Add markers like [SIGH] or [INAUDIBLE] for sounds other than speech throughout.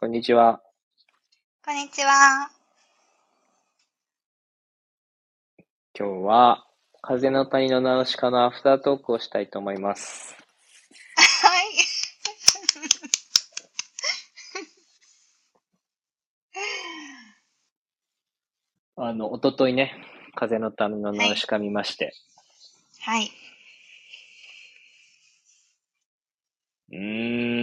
こんにちは。こんにちは。今日は、風の谷のナウシカのアフタートークをしたいと思います。はい。あの、おとといね、風の谷のナウシカ見まして。はい。うーん。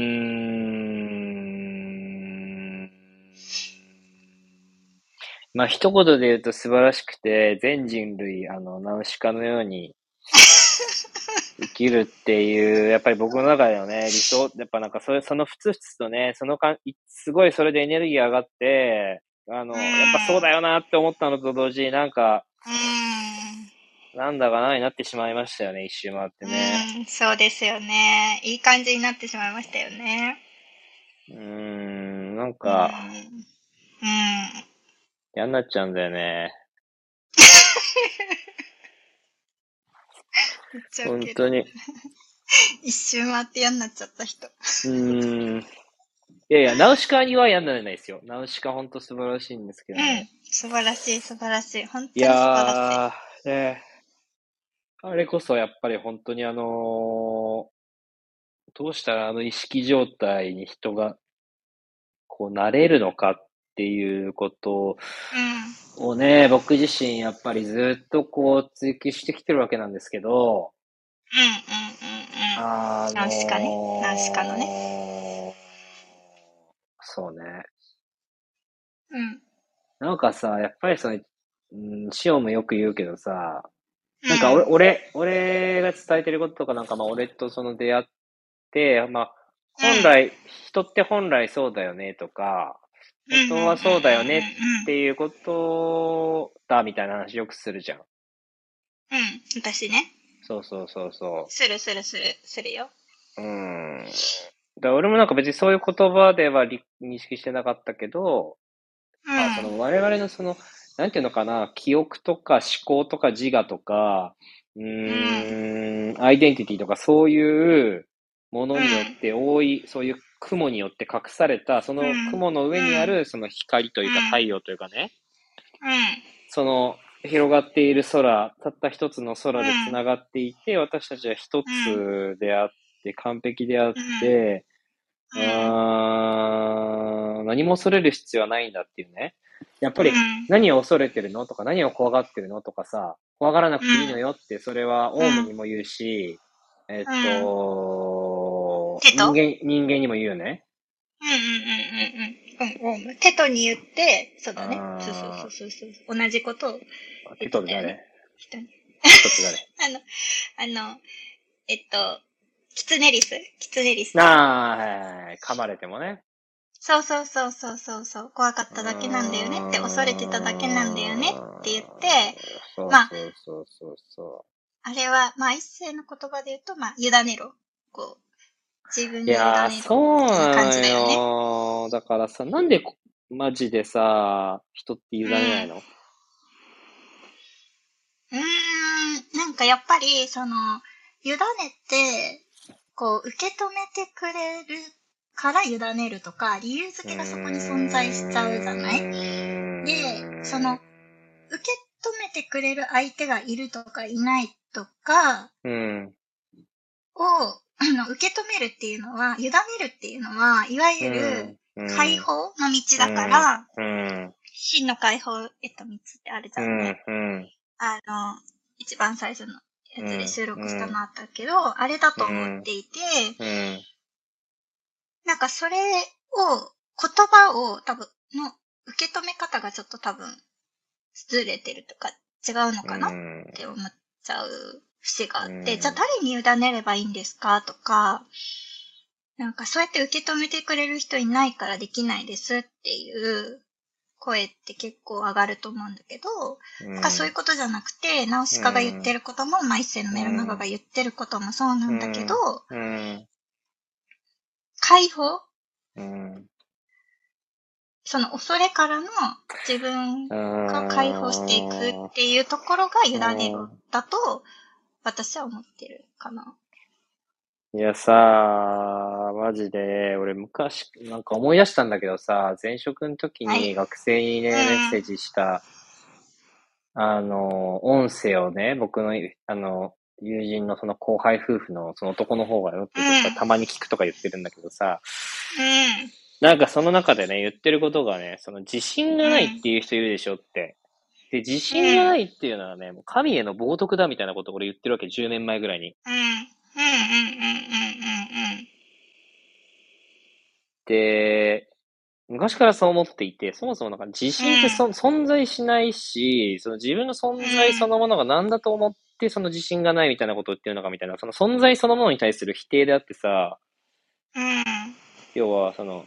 まあ、一言で言うと素晴らしくて、全人類、あの、ナウシカのように生きるっていう、[LAUGHS] やっぱり僕の中でのね、理想、やっぱなんかそれ、そのふつふつとね、そのかすごいそれでエネルギー上がって、あの、うんやっぱそうだよなって思ったのと同時になんか。なんだかなになってしまいましたよね、一周回ってね。うん、そうですよね。いい感じになってしまいましたよね。うーん、なん。か、うん。嫌になっちゃうんだよね。[LAUGHS] めっちゃウ本。当に。う一周回って嫌になっちゃった人。ーん。いやいや、ナウシカには嫌にならないですよ。ナウシカ本当素晴らしいんですけどうんね。。素晴らしい、素晴らしい。本当いに素晴らやー、ねあれこそやっぱり本当にあのーどうしたらあの意識状態に人がこうなれるのかっていうことしい。うん。をね、僕自身やっぱりずっとこう追求してきてるわけなんですけど、うんうんうんうん。あのーナウシカねナウシカのそうね。うん。なんかさ、やっぱりその、うん、シオンもよく言うけどさ、うん。なんか俺、俺、俺が伝えてることとかなんかまあ俺とその出会って、まあ本来、人って本来そうだよねとか、うん、本当はそうだよねうんっていうことだみたいな話よくするじゃん。うん、うん。私ね。そうそうそうそするするする、するよ。う。うん。だから俺もなんか別にそういう言葉では理認識してなかったけど、うん。あその我々のその、なんていうのかな、記憶とか思考とか自我とか、うーん、アイデンティティとかそういうものによって多い、そういう雲によって隠された、そのうん。雲の上にあるその光というかうん。太陽というかね、うん。その広がっている空、たった一つの空で繋がっていて、私たちは一つであって、完璧であって、うん。何も恐れる必要はないんだっていうね。やっぱりうん。何を恐れてるの？とか何を怖がってるの？とかさ、怖がらなくていいのよって、それはオウムにも言うし、えっと、人？間、人間にも言うよね。うんうんうんうんうん。うんうん。テトに言って、そうだねそうそうそうそうそう。同じことをテトって誰人に。テトって誰あの、あの、えっと、キツネリス？キツネリス。ああ、はいはいはい。噛まれてもね。そうそうそうそうそうそう。怖かっただけなんだよねって、恐れてただけなんだよねって言って、そうまあそうそうそうそあれは、まあ一世の言葉で言うと、まあ、委ねろ。こう、自分う。いに委ねろ。やー、そうなのよ。だからさ、なんでこ、マジでさ、人って委ねないの？うーん、なんかやっぱり、その、委ねて、こう、受け止めてくれるから委ねるとか、理由付けがそこに存在しちゃうじゃない？でその、受け止めてくれる相手がいるとかいないとかうん。を、あの、受け止めるっていうのは、委ねるっていうのは、いわゆるうん解放の道だから、うん。真の解放へと道ってあるじうゃんね。ん。うん。あの、一番最初のやつで収録したのあったけど、あれだと思っていて、うん。なんかそれを、言葉を多分、の受け止め方がちょっと多分、ずれてるとか違うのかなって思っちゃう節があって、うんじゃあ誰に委ねればいいんですか？とか、なんかそうやって受け止めてくれる人いないからできないですっていう声って結構上がると思うんだけど、なんかそういうことじゃなくて、ナウシカが言ってることも、まあ一世のメルマガが言ってることもそうなんだけど、うん。解放？うん。その恐れからの自分が解放していくっていうところが委ねろだと、私は思ってるかな。いやさマジで、俺昔、なんか思い出したんだけどさ、前職の時はいに学生にね、うんメッセージした、あの、音声をね、僕の、あの、友人のその後輩夫婦のその男の方がよって言ってうんたたまに聞くとか言ってるんだけどさ、うん。なんかその中でね、言ってることがね、その自信がないっていう人いるでしょって。で、自信がないっていうのはね、もう神への冒涜だみたいなことを俺言ってるわけ、10年前ぐらいに。うん。うん。うん。うん。うん。うん。で、昔からそう思っていて、そもそもなんか自信ってそ、存在しないし、その自分の存在そのものが何だと思ってその自信がないみたいなことを言ってるのかみたいな、その存在そのものに対する否定であってさ、うん。要はその、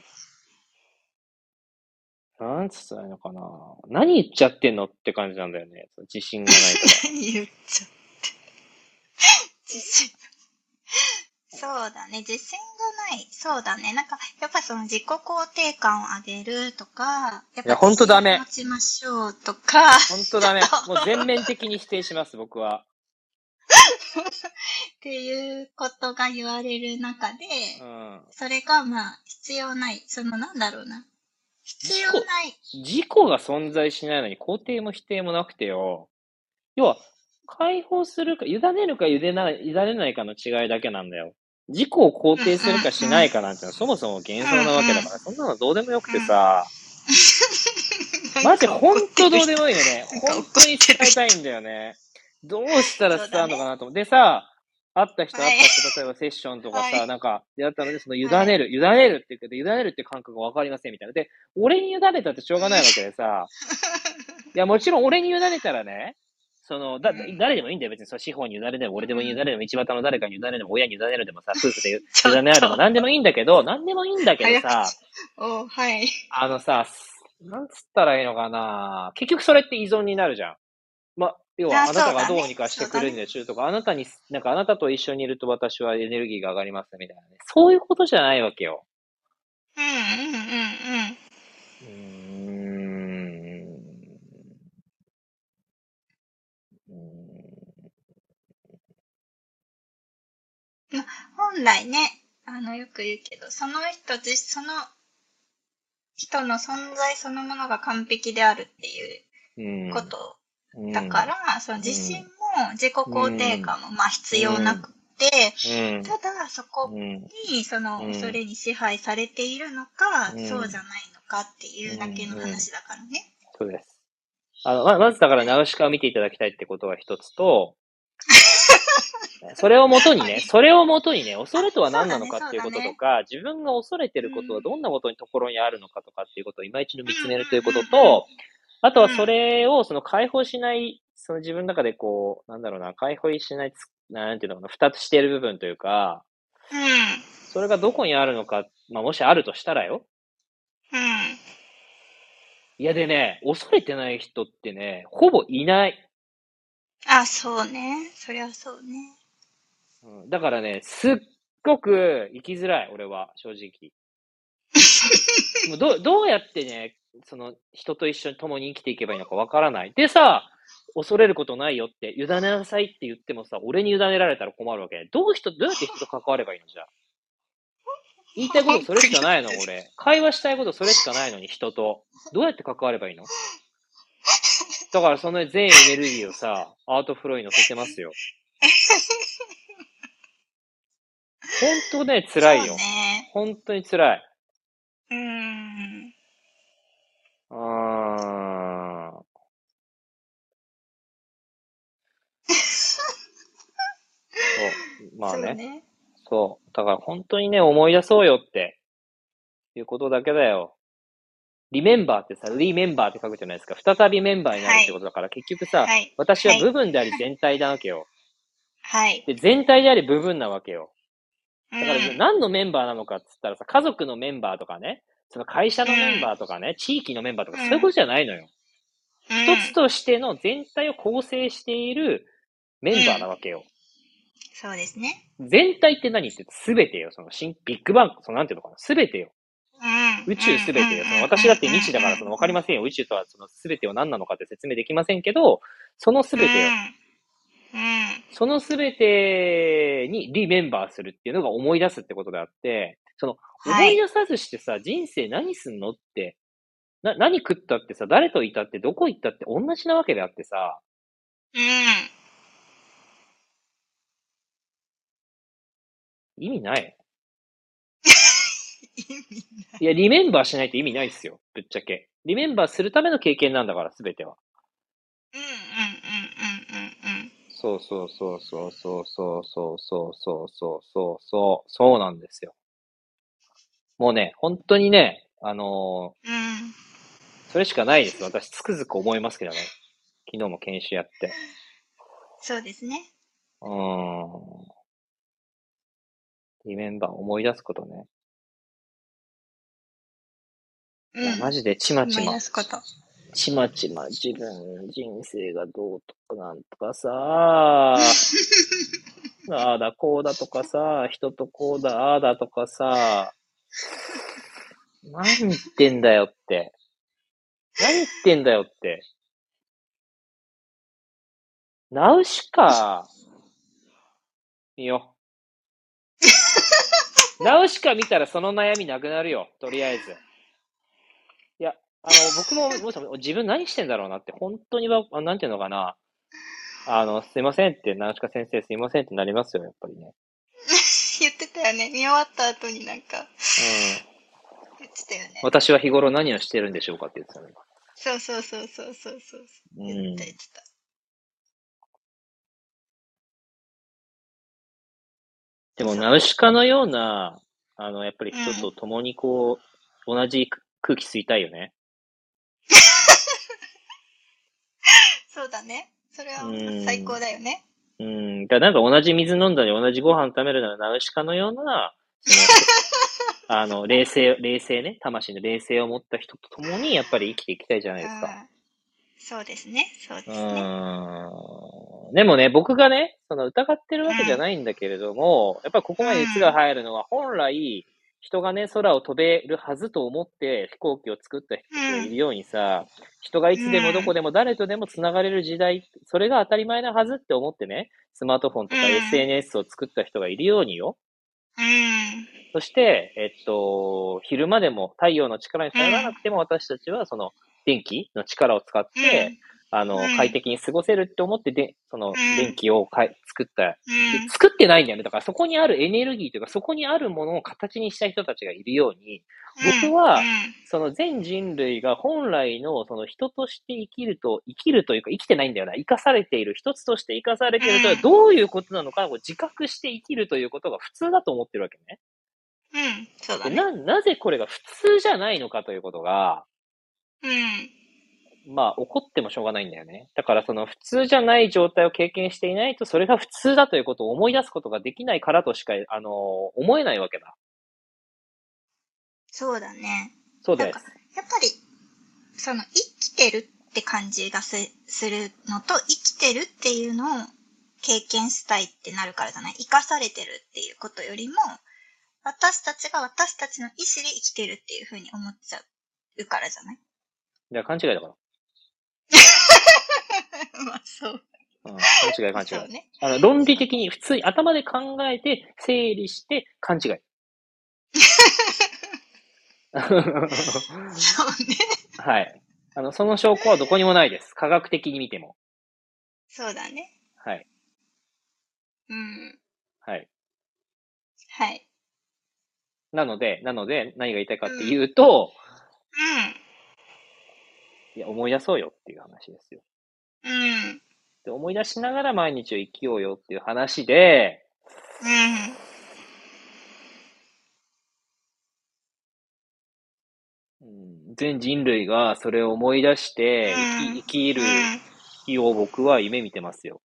なんつったらいいのかな。何言っちゃってんのって感じなんだよね。自信がないから。[LAUGHS] 言っちゃって。自信。そうだね。自信がない。そうだね。なんか、やっぱその自己肯定感を上げるとか、やっいやほんとダメ持ちましょうとか、本当ダメ。もう全面的に否定します、僕は。[LAUGHS] っていうことが言われる中で、うん。それがまあ、必要ない。その、なんだろうな。必要ない。自己が存在しないのに肯定も否定もなくてよ。要は、解放するか、委ねるか委ねない委ねないかの違いだけなんだよ。自己を肯定するかしないかなんてのはそもそも幻想なわけだから、そんなのどうでもよくてさ、マジほんとどうでもいいのね。本当に伝えたいんだよね。どうしたら伝わるのかなと思って。でさ、会った人、はい。会った人、例えばセッションとかさ、はい。なんか、であったので、その委ねる、委ねるって言ってて、委ねるって感覚がわかりませんみたいな。で、俺に委ねたってしょうがないわけでさ、[LAUGHS] いや、もちろん俺に委ねたらね、その、だ、誰でもいいんだよ。別に、その司法に委ねでも、俺でも委ねでも、道端の誰かに委ねでも、親に委ねるでもさ、[LAUGHS] 夫婦で委ねるでも、何でもいいんだけど、何でもいいんだけどさ、おはい。あのさ、なんつったらいいのかな。結局それって依存になるじゃん。ま、要は、ああなたがどうにかしてくれるんでしょとか、あなたに、なんかあなたと一緒にいると私はエネルギーが上がりますみたいなね。そういうことじゃないわけよ。うん。うん。うん。うん。うーん。本来ね、あの、よく言うけど、その人自、その人の存在そのものが完璧であるっていううん。ことうんだから、その自信も自己肯定感もまあ必要なくて、うん。ただそこうん。にそのうん恐れに支配されているのか、うんそうじゃないのかっていうだけの話だからね。そうです。あの、ま、まずだから、ナウシカを見ていただきたいってことが一つと、[LAUGHS] それをもとにね、それをもとにね、恐れとは何なのかっていうこととか、自分が恐れてることはどんなことにところにあるのかとかっていうことを今一度見つめるということと、あとはそれをその解放しない、その自分の中でこう、なんだろうな、解放しないつ、なんていうのかな、二つしている部分というか、うん。それがどこにあるのか、まあもしあるとしたらよ。うん。いやでね、恐れてない人ってね、ほぼいない。あ、そうね。そりゃそうね。うんだからね、すっごく生きづらい、俺は、正直。もうどどうやってね、その人と一緒に共に生きていけばいいのかわからない。でさ、恐れることないよって、委ねなさいって言ってもさ、俺に委ねられたら困るわけ。どう人、どうやって人と関わればいいのじゃあ？言いたいことそれしかないの、俺。会話したいことそれしかないのに、人と。どうやって関わればいいの？だからその全エネルギーをさ、アートフローに乗せてますよ。ほんとね、辛いよ。ね。本当に辛い。うーん。うーん。そう。まあね。そうね。そう。だから本当にね、思い出そうよって、いうことだけだよ。リメンバーってさ、リメンバーって書くじゃないですか。再びメンバーになるってことだから、結局さ、はい。私は部分であり全体なわけよ。はい。で、全体であり部分なわけよ。だだから、何のメンバーなのかっつったらさ、家族のメンバーとかね、その会社のメンバーとかね、地域のメンバーとか、うんそういうことじゃないのよ。うん、一つとしての全体を構成しているメンバーなわけよ。そうですね。全体って何ってすべてよ。その新、ビッグバン、そのなんていうのかな。すべてよ。うん。宇宙すべてよ。その私だって未知だからそのわかりませんよ。宇宙とはそのすべてを何なのかって説明できませんけど、そのすべてよ。そのすべてにリメンバーするっていうのが思い出すってことであって、その、はい思い出さずしてさ、人生何すんのって、な、何食ったってさ、誰といたって、どこ行ったって同じなわけであってさ、うん。意味ない。[LAUGHS] 意味いや、リメンバーしないと意味ないっすよ。ぶっちゃけ。リメンバーするための経験なんだから、すべては。うんうんうんうんうんうん。そうそうそうそうそうそうそうそうそうそうそうそうそうなんですよ。もうね、本当にね、あのうん。それしかないです。私、つくづく思いますけどね。昨日も研修やって。そうですね。うーん。リメンバー思い出すことね。う。いやマジでちまちま思い出、すこと。ちまちま自分、人生がどうとかなんとかさ、[LAUGHS] ああだこうだとかさ、人とこうだ、ああだとかさ、何言ってんだよって。何言ってんだよって。ナウシカ、見よ。[LAUGHS] ナウシカ見たらその悩みなくなるよ、とりあえず。あの、僕も、[LAUGHS] もしも自分何してんだろうなって、本当にわ、あなんていうのかな。あの、すいませんって、ナウシカ先生すいませんってなりますよ、やっぱりね。[LAUGHS] 言ってたよね。見終わった後になんかうん。言ってたよね。私は日頃何をしてるんでしょうかって言ってたの。そうそうそうそうそうそう。うん言ってた言ってた。でも、ナウシカのような、あの、やっぱり人と共にこう、同じ空気吸いたいよね。そうだね。それはうん最高だよね。うん。だなんか同じ水飲んだり、同じご飯食べるならナウシカのような、[LAUGHS] あの、冷静、冷静ね、魂の冷静を持った人と共に、やっぱり生きていきたいじゃないですか。うんそうですね。そうですうね。でもね、僕がね、その疑ってるわけじゃないんだけれども、やっぱここまで熱が入るのは、本来、人がね、空を飛べるはずと思って飛行機を作った人がいるようにさ、人がいつでもどこでも誰とでも繋がれる時代、それが当たり前なはずって思ってね、スマートフォンとかうん SNS を作った人がいるようによ。うん。そして、えっと、昼間でも太陽の力に頼らなくても私たちはその電気の力を使って、あの、うん快適に過ごせるって思ってで、そのん電気をかい作った、作ってないんだよね。だからそこにあるエネルギーというか、そこにあるものを形にした人たちがいるように、僕はうんその全人類が本来のその人として生きると、生きるというか生きてないんだよな。生かされている、一つとして生かされているとはうんどういうことなのかを自覚して生きるということが普通だと思ってるわけね。うん。そうだね。でな、なぜこれが普通じゃないのかということが、うん。まあ、怒ってもしょうがないんだよね。だから、その普通じゃない状態を経験していないと、それが普通だということを思い出すことができないからとしか、あの、思えないわけだ。そうだね。そうですなんか。、やっぱり、その、生きてるって感じがすするのと、生きてるっていうのを経験したいってなるからじゃない生かされてるっていうことよりも、私たちが私たちの意思で生きてるっていうふうに思っちゃうからじゃない？いや、勘違いだから。[LAUGHS] まあ、そう。うん、勘違い勘違い。そうね。あの、論理的に普通に頭で考えて、整理して、勘違い。[LAUGHS] そうね。はい。あの、その証拠はどこにもないです。科学的に見ても。そうだね。はい。うん。はい。はい。なので、なので、何が言いたいかっていうと、いや、思い出そうよっていう話ですよ。うん。うん。で思い出しながら毎日を生きようよっていう話で、うん。うん全人類がそれを思い出して生き生きる日を僕は夢見てますよ。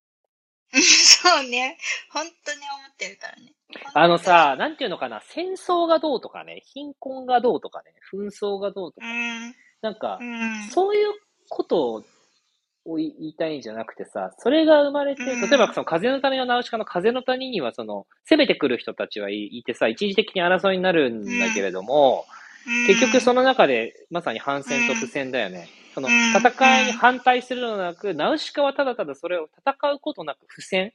うん。そうね。本当に思ってるからね。あのさ、なんていうのかな、戦争がどうとかね、貧困がどうとかね、紛争がどうとか、うん。なんかう、ん。そういうことを言いたいんじゃなくてさ、それが生まれて、うん例えばその風の谷のナウシカの風の谷にはその、攻めてくる人たちはいいてさ、一時的に争いになるんだけれども、結局その、の中でまさに反戦と不戦だよね。そのうん戦いに反対するのではなく、ナウシカはただただそれを戦うことなく不戦。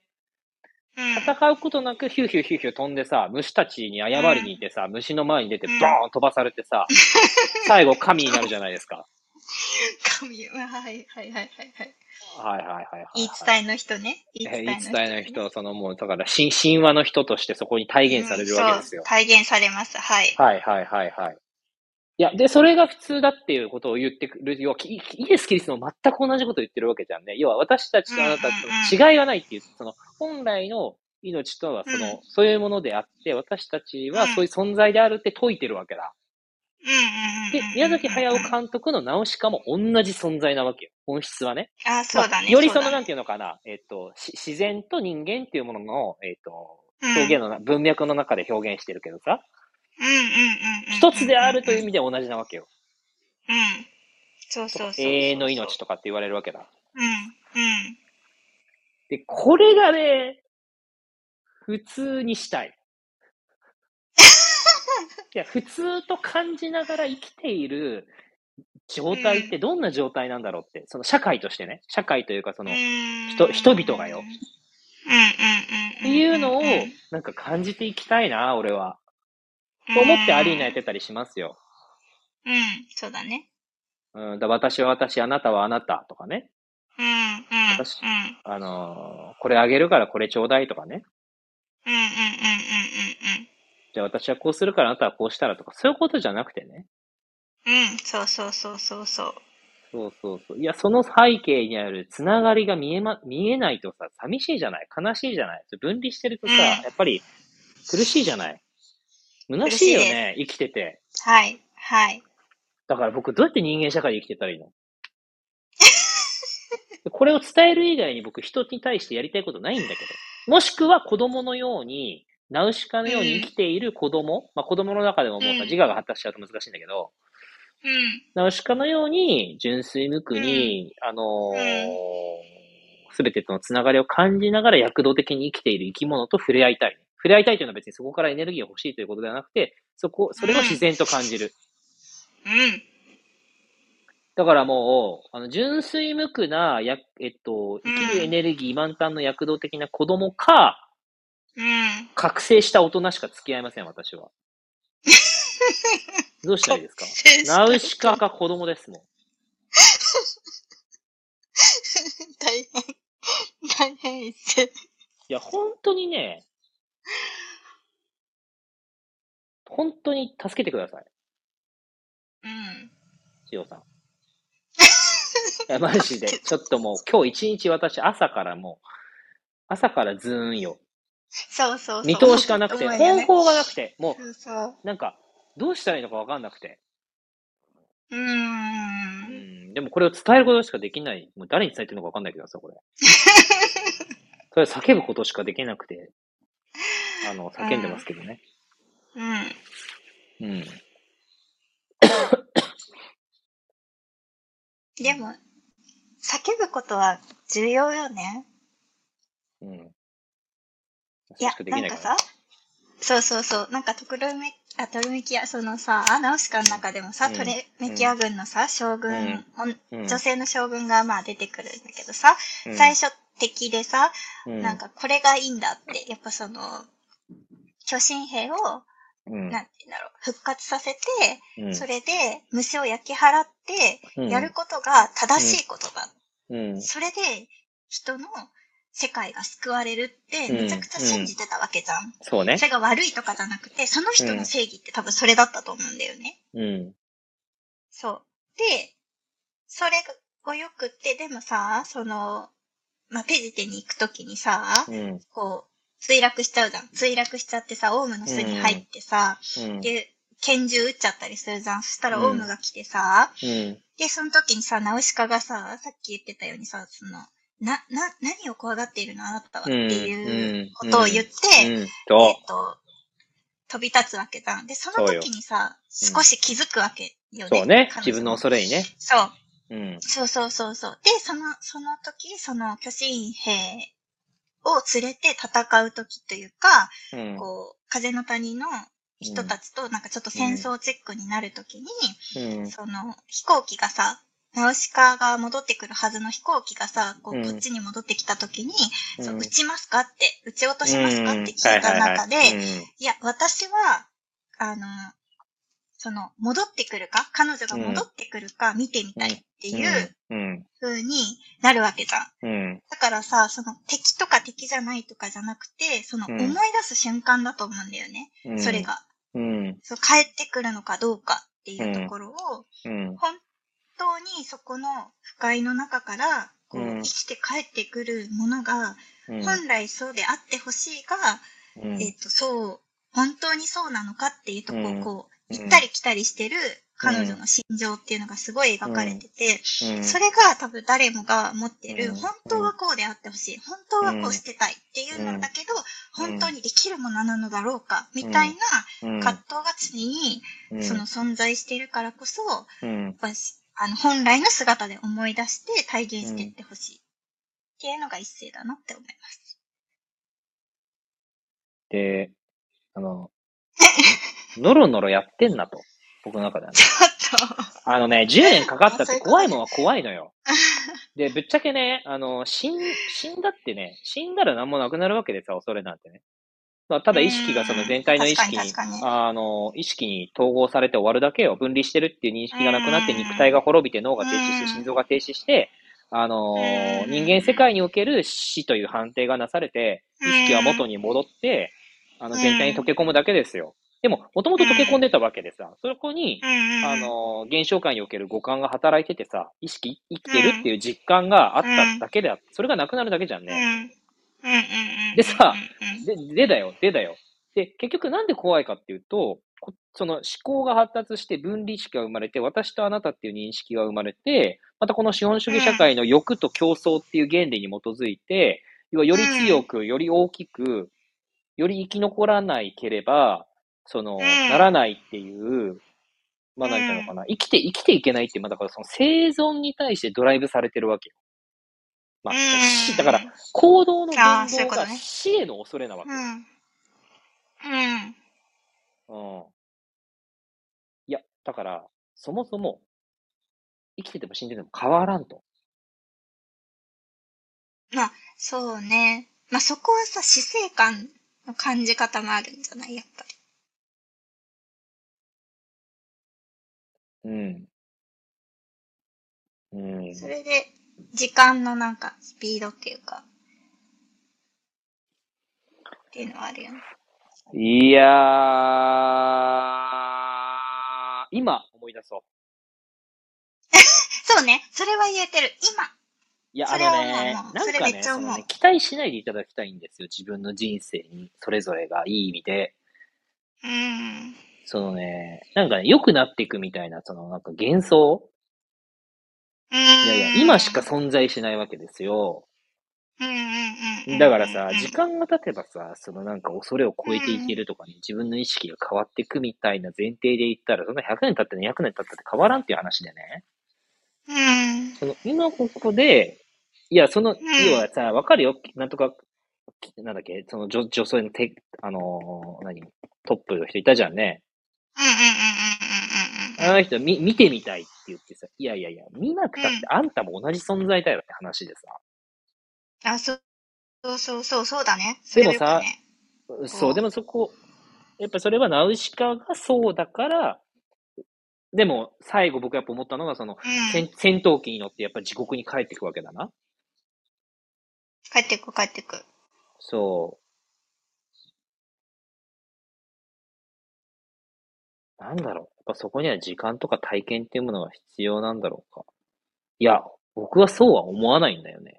うん。戦うことなくヒューヒューヒューヒュー飛んでさ、虫たちに謝りに行ってさ、虫の前に出てボうんーン飛ばされてさ、[LAUGHS] 最後神になるじゃないですか。神、はいはいはいはいはい。はいはいはいはい。言い伝えの人ね。言い伝えの人、ねそのもう、だから神神話の人としてそこに体現されるわけですようん。体現されます。はい。はいはいはいはい。いや、で、それが普通だっていうことを言ってくる。要は、キイエス・キリストも全く同じことを言ってるわけじゃんね。要は、私たちとあなたと違いはないっていう、その、本来の命とは、その、うんそういうものであって、私たちはそういう存在であるって説いてるわけだ。で、宮崎駿監督のナウシカも同じ存在なわけよ。本質はね。あ、そうだね。まあよりその、なんていうのかな、えっ、と、し自然と人間っていうものの、えっ、と、うん表現のな、文脈の中で表現してるけどさ。一つであるという意味。味では同じなわけよ。うん。そうそうそうそう。永遠の命とかって言われるわけだ。うん。うん。で、これがね、普通にしたい。[LAUGHS] いや、普通と感じながら生きている状態ってどんな状態なんだろうって、その社会としてね、社会というかその、人人々がようんうんうんうん。っていうのをうん、なんか感じていきたいな、俺は。と思ってアリーナやってたりしますよ。うん、そうだね。うん、だ私は私、あなたはあなたとかね。うん、うん、私うん、あのーこれあげるからこれちょうだいとかね。うん、うん、うん、うん、じゃあ私はこうするからあなたはこうしたらとか、そういうことじゃなくてね。うん、うん。うん、そうそうそうそうそう。そうそうそう。いや、その背景にあるつながりが見えま、見えないとさ、寂しいじゃない？悲しいじゃない？分離してるとさ、うんやっぱり苦しいじゃない？虚しいよね、生きてて。はい、はい。だから僕どうやって人間社会で生きてたらいいの？[LAUGHS] これを伝える以外に僕人に対してやりたいことないんだけど。もしくは子供のように、ナウシカのように生きている子供、まあ子供の中でももう自我が発達しちゃうと難しいんだけど、うん、ナウシカのように純粋無垢に、あのすべてとのつながりを感じながら躍動的に生きている生き物と触れ合いたい。触れ合いたいというのは別にそこからエネルギーが欲しいということではなくて、そこ、それを自然と感じる。うん、だからもう、あの、純粋無垢な、や、えっと、生きるエネルギー満タンの躍動的な子供か、うん。覚醒した大人しか付き合いません、私は。[LAUGHS] どうしたらいいですか？ナウシカか子供ですもん。[LAUGHS] 大変、大変一いや、本当にね、本当に助けてください、うん。千代さん。いや、マジで。ちょっともう、今日一日私、朝からもう、朝からズーンよ。そうそうそう。見通しがなくて、方法がなくて、もそうそう。う、なんか、どうしたらいいのかわかんなくて。うー。うんん、でもこれを伝えることしかできない。もう誰に伝えてるのかわかんないけどさ、これ。[LAUGHS] それ叫ぶことしかできなくて、あの、叫んでますけどね。うん。うん。でも、叫ぶことは重要よね。うん。いやなんかさ、そうそうそう、なんかトルメ、あ、トルメキア、そのさ、ナウシカの中でもさ、うん。トレメキア軍のさ、将軍、うん。女性の将軍がまあ出てくるんだけどさ、うん。最初敵でさ、うん。なんかこれがいいんだって、やっぱその、巨神兵を、うんなんて言うんだろう、復活させて、うんそれで虫を焼き払って、うんやることが正しいことだ。うん。それで人の世界が救われるってうんめちゃくちゃ信じてたわけじゃん。そうねそ。れが悪いとかじゃなくて、その人の正義って多分それだったと思うんだよね。うん。そう。で、それがよくって、でもさ、その、まあ、ペジテに行くときにさ、うん。こう、墜落しちゃうじゃん。墜落しちゃってさ、オウムの巣に入ってさ、うん。で、拳銃撃っちゃったりするじゃん。そしたらうんオウムが来てさ、うん。で、その時にさ、ナウシカがさ、さっき言ってたようにさ、その、な、な、何を怖がっているのあなたはっていうことを言って、うん。えっと、と、飛び立つわけじゃん。で、その時にさ、少し気づくわけよね。そうね。自分の恐れにね。そう。うん。そうそうそうそう。で、その、その時、その巨神兵を連れて戦う時というか、うん。こう、風の谷の人たちとなんかちょっと戦争チックになる時に、うん。その飛行機がさ、ナウシカが戻ってくるはずの飛行機がさ、こう、うん。こっちに戻ってきた時に、そう、うん撃ちますかって、撃ち落としますかって聞いた中で、いや、私は、あの、その、戻ってくるか？彼女が戻ってくるか？見てみたいっていううん。風になるわけじゃん。うん。だからさ、その敵とか敵じゃないとかじゃなくて、そのうん思い出す瞬間だと思うんだよね。うん。それ。が。うん。そう帰ってくるのかどうかっていうところを、うん。本当にそこの不快の中から、こう、うん生きて帰ってくるものが、うん。本来そうであってほしいが、うんえっ、と、そう、本当にそうなのかっていうとこうんをこう、うん行ったり来たりしてる彼女の心情っていうのがすごい描かれてて、うん。それが多分誰もが持ってる、うん。本当はこうであってほしい、本当はこうしてたいっていうのだけど、うん。本当にできるものなのだろうか、みたいうん。な葛藤が常にうん。その存在しているからこそ、やうん。っぱしあの本来の姿で思い出して体現していってほしい。っていうのが一世だなって思います。で、あの、[LAUGHS] ノロノロやってんなと。僕の中ではね。ちょっと、あのね、10年かかったって怖いもんは怖いのよ。[LAUGHS] で、ぶっちゃけね、あの、死ん、死んだってね、死んだら何もなくなるわけですよ、恐れなんてね。まあ、ただ意識がその全体の意識にに確、あの、意識に統合されて終わるだけよ。分離してるっていう認識がなくなって、肉体が滅びて脳が停止して、うん心臓が停止して、あのー、うん人間世界における死という判定がなされて、意識は元に戻って、あの、全体に溶け込むだけですよ。でも、もともと溶け込んでたわけでさ、そこに、あの、現象界における五感が働いててさ、意識、生きてるっていう実感があっただけであって、それがなくなるだけじゃんね。でさで、でだよ、でだよ。で、結局なんで怖いかっていうと、こその思考が発達して分離意識が生まれて、私とあなたっていう認識が生まれて、またこの資本主義社会の欲と競争っていう原理に基づいて、要はより強く、より大きく、より生き残らないければ、その、んならないっていう、まあなんていうのかな、生きて、生きていけないっていう、まあだからその生存に対してドライブされてるわけよ。まあ、だから、行動の言動が死への恐れなわけよ。うん。うん。うん。いや、だから、そもそも、生きてても死んでても変わらんと。まあ、そうね。まあそこはさ、死生観の感じ方もあるんじゃない？やっぱり。うん。うん。それで、時間のなんか、スピードっていうか、っていうのはあるよね。いやー、今思い出そう。[LAUGHS] そうね。それは言えてる。今。いや、あそれはのねなんかねそね、期待しないでいただきたいんですよ。自分の人生に、それぞれがいい意味で。うん。そのね、なんかね、良くなっていくみたいな、そのなんか幻想？うん。いやいや、今しか存在しないわけですよ。だからさ、時間が経てばさ、そのなんか恐れを超えていけるとかね、自分の意識が変わっていくみたいな前提で言ったら、そんな100年経って200年経ったって変わらんっていう話でね。うん。その今ここで、いや、その、ん要はさ、わかるよ。なんとか、なんだっけ、その女女性のて、あのー何、トップの人いたじゃんね。あの人見、見てみたいって言ってさ、いやいやいや、見なくたってあんたも同じ存在だよって話でさ。あ、そう、そうそうそう、そうだね。でもさねそうう、んでもそこ、やっぱそれはナウシカがそうだから、でも最後僕やっぱ思ったのが、その、うん。戦戦闘機に乗ってやっぱ地獄に帰っていくわけだな。帰ってく、帰ってく。そう。なんだろう。やっぱそこには時間とか体験っていうものが必要なんだろうか。いや、僕はそうは思わないんだよね。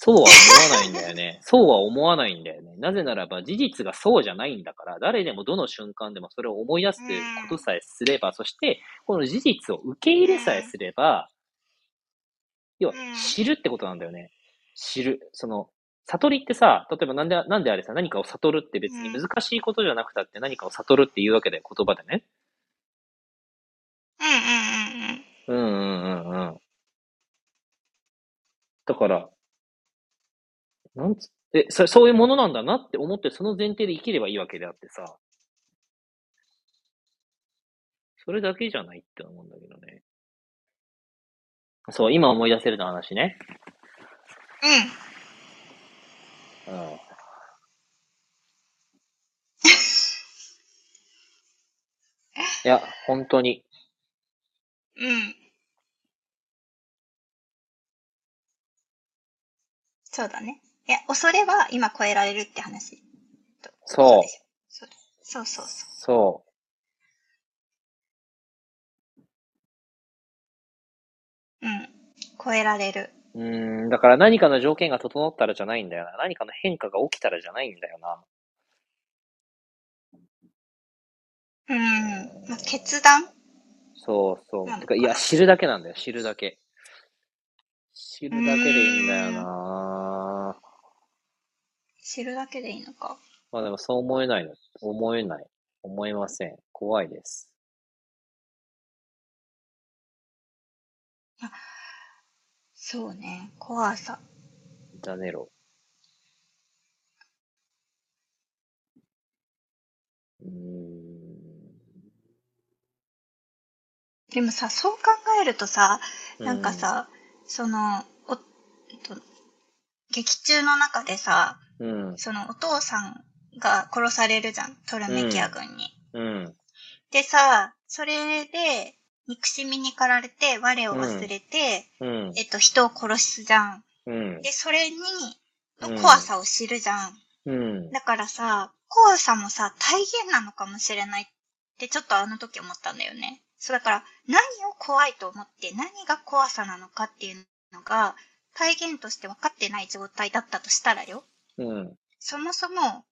そうは思わないんだよね。[LAUGHS] そうは思わないんだよね。なぜならば事実がそうじゃないんだから、誰でもどの瞬間でもそれを思い出すことさえすれば、そして、この事実を受け入れさえすれば、要はうん知るってことなんだよね。知る。その、悟りってさ、例えばなんで、なんであれさ、何かを悟るって別に難しいことじゃなくたって何かを悟るっていうわけで言葉でね。うんうんうんうん。うんうんうんうん。だから、なんつって、そそういうものなんだなって思って、その前提で生きればいいわけであってさ。それだけじゃないって思うんだけどね。そう、今思い出せるの話ね。うん。うん。いや、本当に。うん。そうだね。いや、恐れは今超えられるって話。そうそうそうそうそそう。うん。超えられる。う。ん、だから何かの条件が整ったらじゃないんだよな。何かの変化が起きたらじゃないんだよな。うん。まあ、決断？そうそう。てか、いや、知るだけなんだよ、知るだけ。知るだけでいいんだよな。知るだけでいいのか。まあでもそう思えないの。思えない。思えません。怖いです。そうね。怖さ。ダネロ。うーん。でもさ、そう考えるとさ、なんかさ、その、お、えっと、劇中の中でさ、うん、そのお父さんが殺されるじゃん。トルメキア軍に。うん、でさ、それで、憎しみに駆られて、我を忘れて、うん、えっと、人を殺すじゃん。うん、で、それに、うんの怖さを知るじゃん。うん。だからさ、怖さもさ、体現なのかもしれないってちょっとあの時思ったんだよね。そうだから、何を怖いと思って、何が怖さなのかっていうのが、体現として分かってない状態だったとしたらよ。うん。そもそも、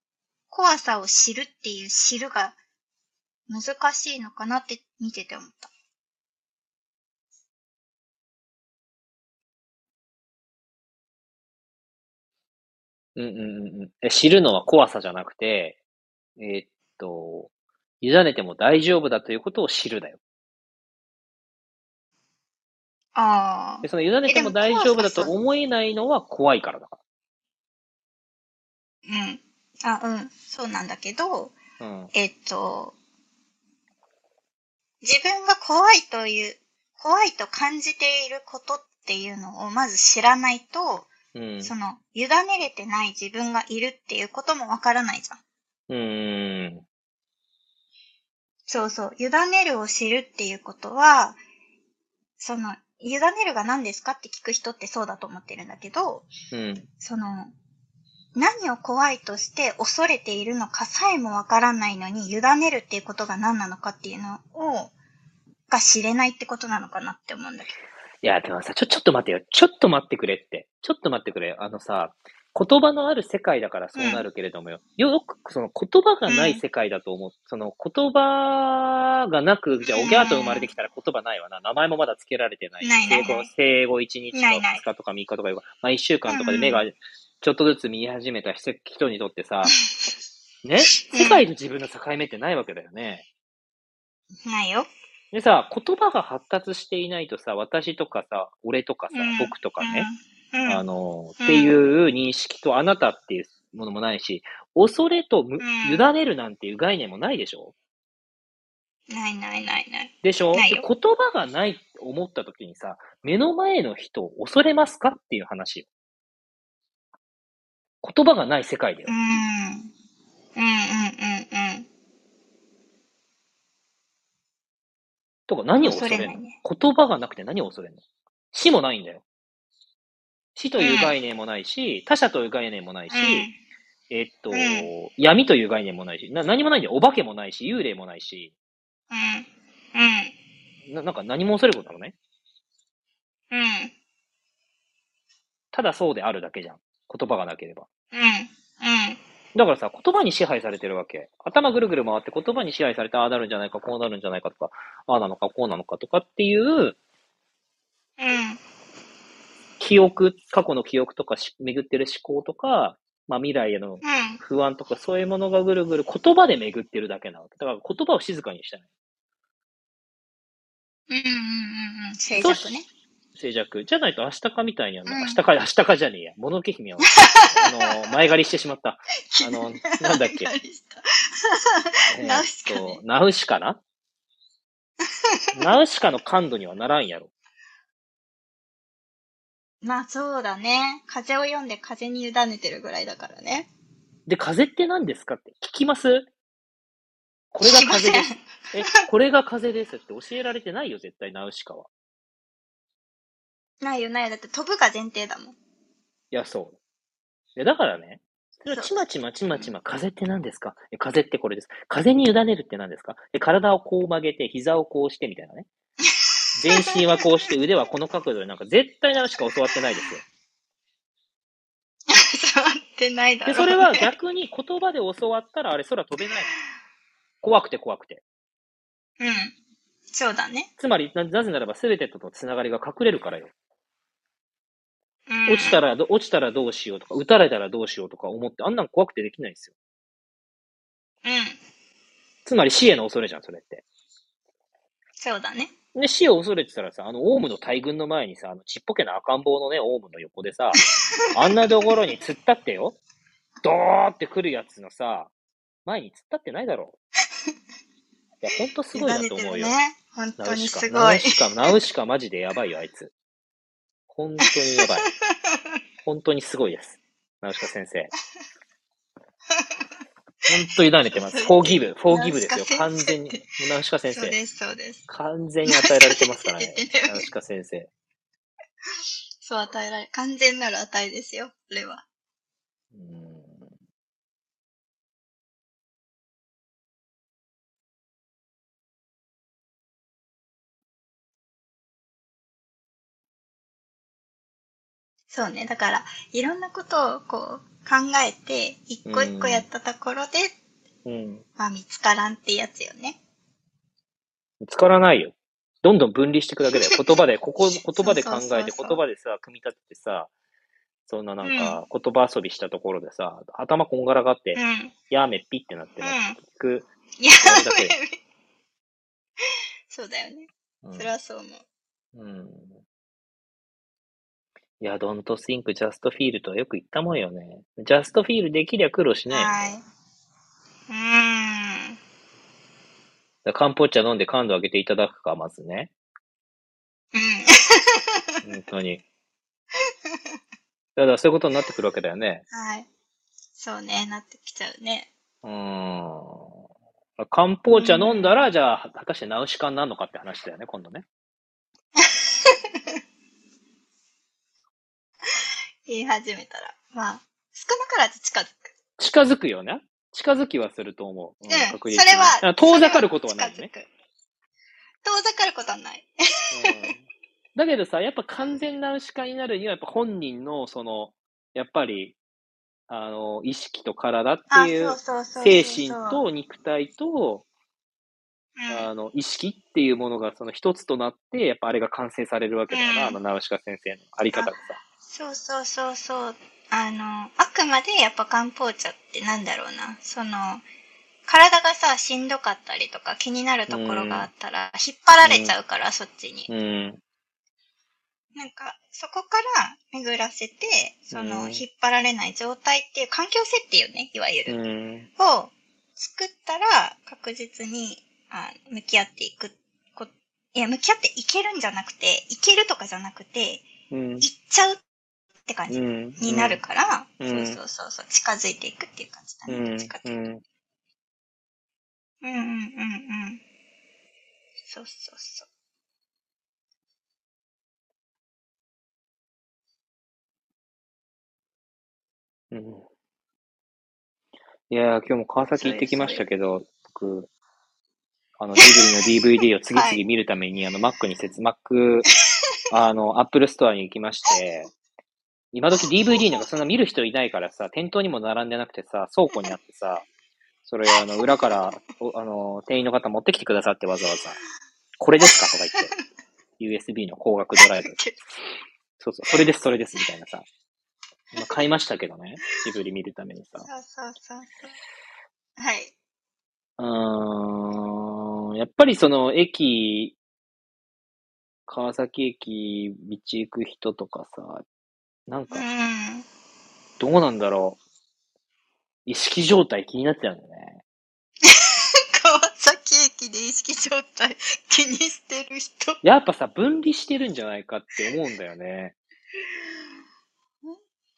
怖さを知るっていう知るが難しいのかなって見てて思った。うんうんうんうん。え、知るのは怖さじゃなくて、えーっと、委ねても大丈夫だということを知るだよ。あで、その委ねても大丈夫だと思えないのは怖いからだかうん。あ、うん。そうなんだけど、ら。うん。えっと、自分が怖いという、怖いと感じていることっていうのをまず知らないと、うん。その、委ねれてない自分がいるっていうこともわからないじゃん。うーん。そうそう。委ねるを知るっていうことは、その、委ねるが何ですかって聞く人ってそうだと思ってるんだけど、うん。その、何を怖いとして恐れているのかさえもわからないのに、委ねるっていうことが何なのかっていうのを、が知れないってことなのかなって思うんだけいや、でもさ、ちょ、ちょっと待ってよ。ちょっと待ってくれって。ちょっと待ってくれ。あのさ、言葉のある世界だからそうなるけれどもよ。よく、その言葉がない世界だと思う。その言葉がなく、じゃあ、おぎゃーと生まれてきたら言葉ないわな。名前もまだ付けられてない。ないないない生後、生後1日とかないない2日とか3日とかまあ1週間とかで目がちょっとずつ見え始めた人にとってさ、[LAUGHS] ね？世界と自分の境目ってないわけだよね。ど。ないよ。でさ、言葉が発達していないとさ、私とかさ、俺とかさうん、僕とかね。あの、うんっていう認識とあなたっていうものもないし、恐れとむん委ねるなんていう概念もないでしょ？ないないないない。でしょ？ないよで言葉がないって思った時にさ、目の前の人を恐れますかっていう話よ。言葉がない世界だよう。ん。うんうんうんうん。とか何を恐れんの？ね言葉がなくて何を恐れんの？死もないんだよ。死という概念もないし、他者という概念もないし、えっと、うん闇という概念もないし、な何もないんだよ。お化けもないし、幽霊もないし、うん。うん。ななんか何も恐れることなのね。うん。ただそうであるだけじゃん。言葉がなければ。うん。うん。だからさ、言葉に支配されてるわけ。頭ぐるぐる回って言葉に支配されて、ああなるんじゃないか、こうなるんじゃないかとか、ああなのか、こうなのかとかっていううん。記憶、過去の記憶とかし巡ってる思考とか、まあ未来へのうん。不安とかそういうものがぐるぐる言葉で巡ってるだけなわけ。だから言葉を静かにしたい。うんうんうんうん。静寂ね。静寂。じゃないと明日かみたいには、うん明日か、明日かじゃねえや。物のけ姫は、[LAUGHS] あの、前借りしてしまった。あの、[LAUGHS] なんだっけ。ナウシカナウシカな？[LAUGHS] ナウシカの感度にはならんやろ。まあそうだね。風を読んで風に委ねてるぐらいだからね。で、風って何ですかって聞きます？これが風です。え、これが風ですって教えられてないよ、絶対、ナウシカは。ないよないよ。だって飛ぶが前提だもん。いや、そう。いや、だからね、それはちまちまちまちま、風って何ですか？え風ってこれです。風に委ねるって何ですか？え体をこう曲げて、膝をこうしてみたいなね。[LAUGHS] 全身はこうして、腕はこの角度で、なんか絶対ナウシカ教わってないですよ。[LAUGHS] 触ってないだろで、それは逆に言葉で教わったら、あれ空飛べないの。怖くて怖くて。うん。そうだね。つまり、ななぜならば全てとのつながりが隠れるからよ。うん。落ちたらど、落ちたらどうしようとか、撃たれたらどうしようとか思って、あんなん怖くてできないんですよ。うん。つまり死への恐れじゃん、それって。そうだね。で、死を恐れてたらさ、あの、オウムの大群の前にさ、あの、ちっぽけな赤ん坊のね、オウムの横でさ、[LAUGHS] あんなところに突っ立ってよ、ドーって来るやつのさ、前に突っ立ってないだろう。いや、ほんとすごいなと思うよ。委ね。本当に。すごい。ナウシカ、ナウシカマジでやばいよ、あいつ。本当にやばい。本当にすごいです。ナウシカ先生。本当に委ねてます。フォーギブ、フォーギブですよ。完全に。ナウシカ先生。そうです、そうです。完全に与えられてますからねナウシカ先生。そう与えられ、完全なる値ですよ、これは。うーんそうね。だから、いろんなことをこう考えて、一個一個やったところで、うん。まあ見つからんってやつよね。見つからないよ。どんどん分離していくだけだよ。[LAUGHS] 言葉で、ここ、言葉で考えて、言葉でさ、組み立ててさ、そんななんか、言葉遊びしたところでさ、頭こんがらがって、うん。やーめっぴってなって聞く。いやそれだけ、[LAUGHS] そうだよね。うんそれはそう思う。うん。いや、don't think, just feel とはよく言ったもんよね。just feel できりゃ苦労しない。はい。うーん。だ漢方茶飲んで感度上げていただくか、まずね。うん。本当に。だからそういうことになってくるわけだよね。はい。そうね、なってきちゃうね。うーん。漢方茶飲んだら、じゃあ、果たしてナウシカになるのかって話だよね、今度ね。言い始めたら。まあ、少なからず近づく。近づくよね。近づきはすると思う。うん、うん。それはあ、遠ざかることはないよね。遠ざかることはない。うんだけどさ、やっぱ完全なナウシカになるには、やっぱ本人の、その、やっぱり、あの、意識と体ってあ、いう。精神と肉体と、うん、あの、意識っていうものがその一つとなって、やっぱあれが完成されるわけだよな、うんあの、ナウシカ先生のあり方がさ。そうそうそうそう。あの、あくまでやっぱ漢方茶ってなんだろうな。その、体がさ、しんどかったりとか気になるところがあったら、引っ張られちゃうから、そっちに。うん。なんか、そこから巡らせて、その、うん引っ張られない状態っていう環境設定よね、いわゆうる。ん。を作ったら、確実に、あ向き合っていくこ。いや、向き合っていけるんじゃなくて、いけるとかじゃなくて、うんいっちゃうって感じうん。になるから、うんそうそうそうそう、近づいていくっていう感じだね。どうんっちかっていうと。うん。うんうんうんうん。そうそうそう。うん。いやー、今日も川崎行ってきましたけど、僕、あの、ジブリの DVD を次々見るために、あの、Mac に接、Mac、あの、Apple Store に行きまして、今時 DVD なんかそんな見る人いないからさ、店頭にも並んでなくてさ、倉庫にあってさ、それあの、裏から、おあの、店員の方持ってきてくださってわざわざ、これですか？とか言って、USB の光学ドライブ。そうそう、それです、それです、みたいなさ。まあ、買いましたけどね。ジブリ見るためにさ。そうそうそうそう。はい。うーん、やっぱりその駅、川崎駅、道行く人とかさ、なんかう、ん。どうなんだろう。意識状態気になっちゃうんだよね。[LAUGHS] 川崎駅で意識状態 [LAUGHS] 気にしてる人。やっぱさ、分離してるんじゃないかって思うんだよね。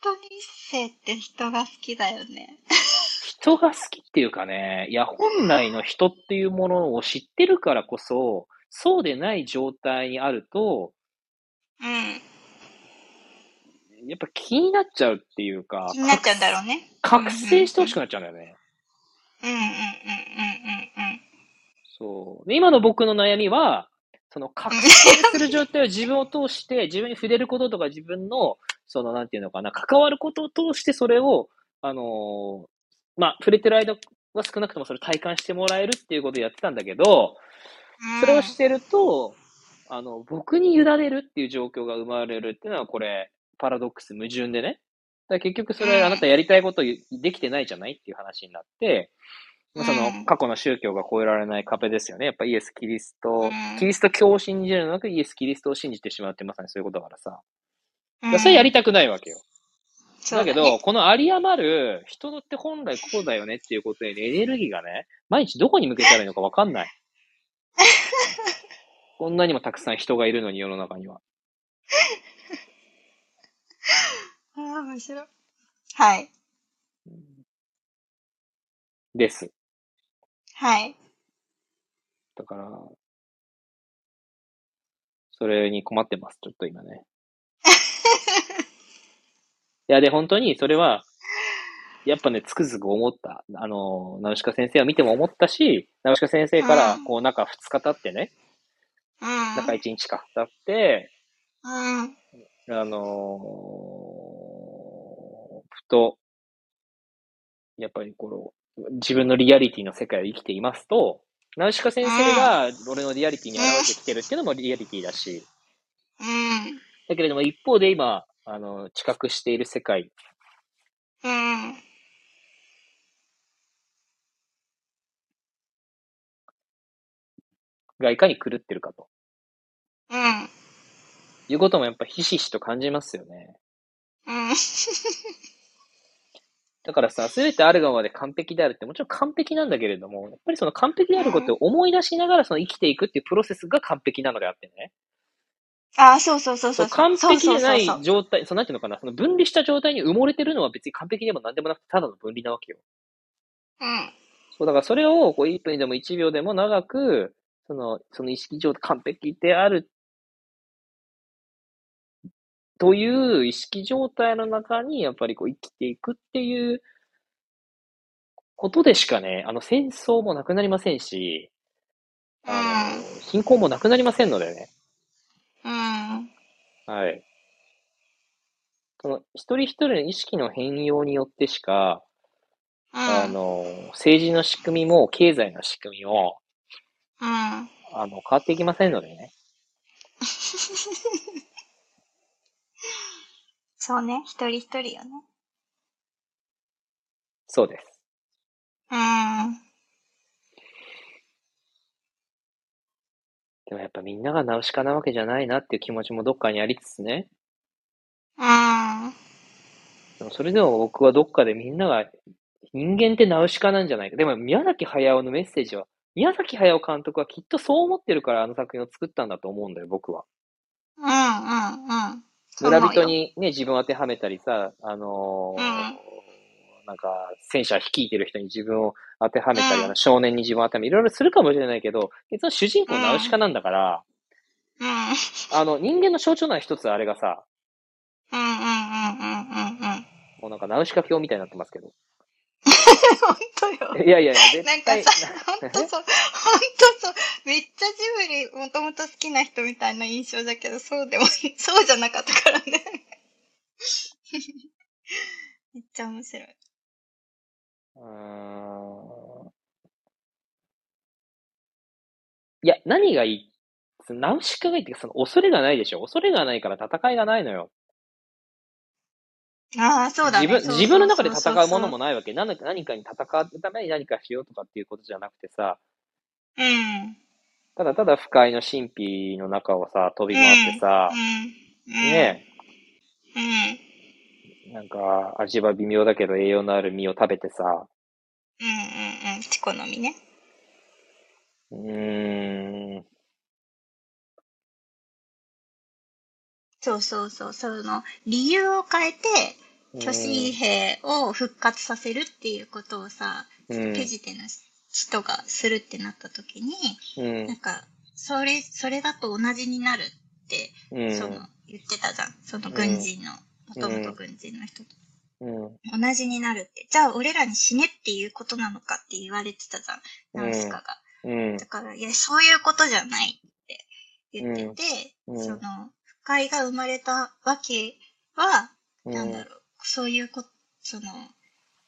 トニッセって人が好きだよね。人が好きっていうかね、いや、本来の人っていうものを知ってるからこそ、そうでない状態にあると、うん。やっぱ気になっちゃうっていうか、気になっちゃうんだろうね。覚醒してほしくなっちゃうんだよね。うんうんうんうんうんうん。そう。で今の僕の悩みは、その覚醒する状態を自分を通して、自分に触れることとか自分の、その、なんていうのかな、関わることを通してそれを、あのーまあ、触れてる間は少なくともそれを体感してもらえるっていうことをやってたんだけど、それをしてると、あの、僕に委ねるっていう状況が生まれるっていうのは、これ、パラドックス、矛盾でね。だ結局それ、うんあなたやりたいことできてないじゃないっていう話になって、まあそうんの、過去の宗教が超えられない壁ですよね。やっぱイエス・キリストう、んキリスト教を信じるのなく、イエス・キリストを信じてしまうってまさにそういうことだからさ。それやりたくないわけよ。だけど、この有り余る人って本来こうだよねっていうことで、エネルギーがね、毎日どこに向けたらいいのかわかんない。[LAUGHS] こんなにもたくさん人がいるのに世の中には。ああ、面白い。はい。です。はい。だから、それに困ってます、ちょっと今ね。[LAUGHS] いや、で、本当にそれは、やっぱね、つくづく思った。あの、ナウシカ先生を見ても思ったし、ナウシカ先生からう、んこう、中2日経ってね、うん。中1日か経って、うん。あのーふと、やっぱりこの、自分のリアリティの世界を生きていますと、ナウシカ先生が俺のリアリティに現れてきてるっていうのもリアリティだし、うん。だけれども一方で今、あの、知覚している世界うん。がいかに狂ってるかとうん。いうこともやっぱひしひしと感じますよね。うん。だからさ、すべてあるがままで完璧であるってもちろん完璧なんだけれども、やっぱりその完璧であることを思い出しながらその生きていくっていうプロセスが完璧なのであってね。ああ、そうそうそうそうう。そ完璧でない状態、そうなんていうのかな、その分離した状態に埋もれてるのは別に完璧でも何でもなくてただの分離なわけよ。うん。そう、だからそれをこう1分でも1秒でも長く、その、その意識状態完璧であるという意識状態の中にやっぱりこう生きていくっていうことでしかね、あの戦争もなくなりませんし、あの、貧困もなくなりませんのでね。うん。はい。その一人一人の意識の変容によってしか、うん。あの、政治の仕組みも経済の仕組みも、うん。あの、変わっていきませんのでね。[LAUGHS] そうね。一人一人よね。そうです。うん。でもやっぱみんながナウシカなわけじゃないなっていう気持ちもどっかにありつつね。うん。でもそれでも僕はどっかでみんなが人間ってナウシカなんじゃないか。でも宮崎駿のメッセージは、宮崎駿監督はきっとそう思ってるからあの作品を作ったんだと思うんだよ、僕は。うん。うん。うん。村人にね、自分を当てはめたりさ、あのーうんなんか、戦車率いてる人に自分を当てはめたり、うんあの少年に自分を当てはめ、いろいろするかもしれないけど、実は主人公ナウシカなんだから、うん。あの、人間の象徴な一つあれがさ、うん。うん。うん。うん。うん。うん。もうなんかナウシカ教みたいになってますけど。本当よ。いやいやいや、絶なん対。かさ、ほんとそう、ほんとそう、めっちゃジブリもともと好きな人みたいな印象だけど、そうでも、そうじゃなかったからね。[LAUGHS] めっちゃ面白い。うーんいや、何がいい？ナウシカがいいってその恐れがないでしょ。恐れがないから戦いがないのよ。ああ、そうだね。自分、自分の中で戦うものもないわけ。何か何かに戦うために何かしようとかっていうことじゃなくてさ、そううん。ただただ不快の神秘の中をさ、飛び回ってさ、うん。ねうん。え、なんか味は微妙だけど栄養のある実を食べてさ、うんうんうん。チコの実ね。うーん、そうそうそう。その、理由を変えて、巨神兵を復活させるっていうことをさ、うんペジテの人がするってなった時に、うんなんか、それ、それだと同じになるって、うんその、言ってたじゃん。その軍人の、もともと軍人の人と。うん同じになるって。じゃあ、俺らに死ねっていうことなのかって言われてたじゃん。ナウシカが。うんだから、いや、そういうことじゃないって言ってて、その、不快が生まれたわけは、うん。なんだろう、そういうこ、その、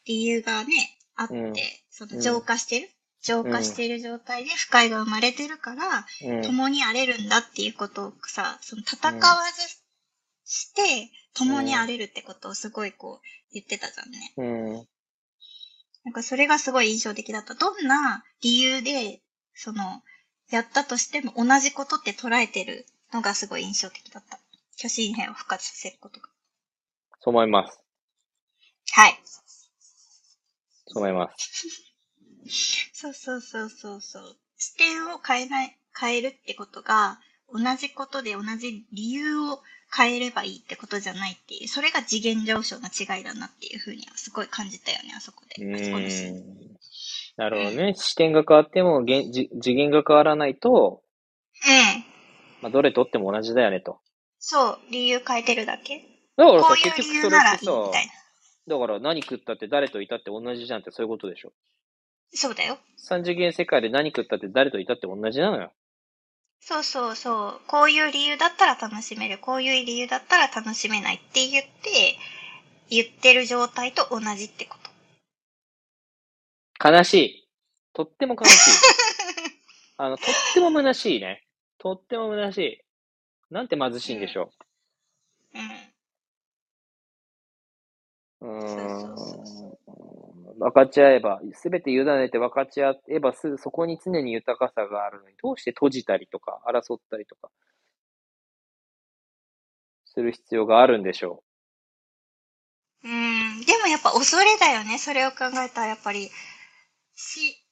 理由がね、あって、うん。その浄化してる、浄化している状態で不快が生まれてるから、うん。共に荒れるんだっていうことをさ、その戦わずして、共に荒れるってことをすごいこう言ってたじゃんね。うん。なんかそれがすごい印象的だった。どんな理由で、その、やったとしても同じことって捉えてるのがすごい印象的だった。巨神兵を復活させることが。そう思います。はい。そう思います。そうそうそうそうそう。視点を変えない、変えるってことが、同じことで同じ理由を変えればいいってことじゃないっていう、それが次元上昇の違いだなっていうふうにはすごい感じたよね、あそこうで。あそこのシーン。ん。なるほどね。視点が変わっても、次元が変わらないと、うん。まあ、どれとっても同じだよねと。そう、理由変えてるだけ。だからさ、結局それってさ。だから何食ったって誰といたって同じじゃんってそういうことでしょ。そうだよ。三次元世界で何食ったって誰といたって同じなのよ。そうそうそう。こういう理由だったら楽しめる。こういう理由だったら楽しめないって言って、言ってる状態と同じってこと。悲しい。とっても悲しい。[LAUGHS] あの、とっても虚しいね。とっても虚しい。なんて貧しいんでしょうん。う。んそうそう。分かち合えば、すべて委ねて分かち合えばすぐそこに常に豊かさがあるのに、どうして閉じたりとか、争ったりとか、する必要があるんでしょうん。でもやっぱ恐れだよね。それを考えたらやっぱり、死、死、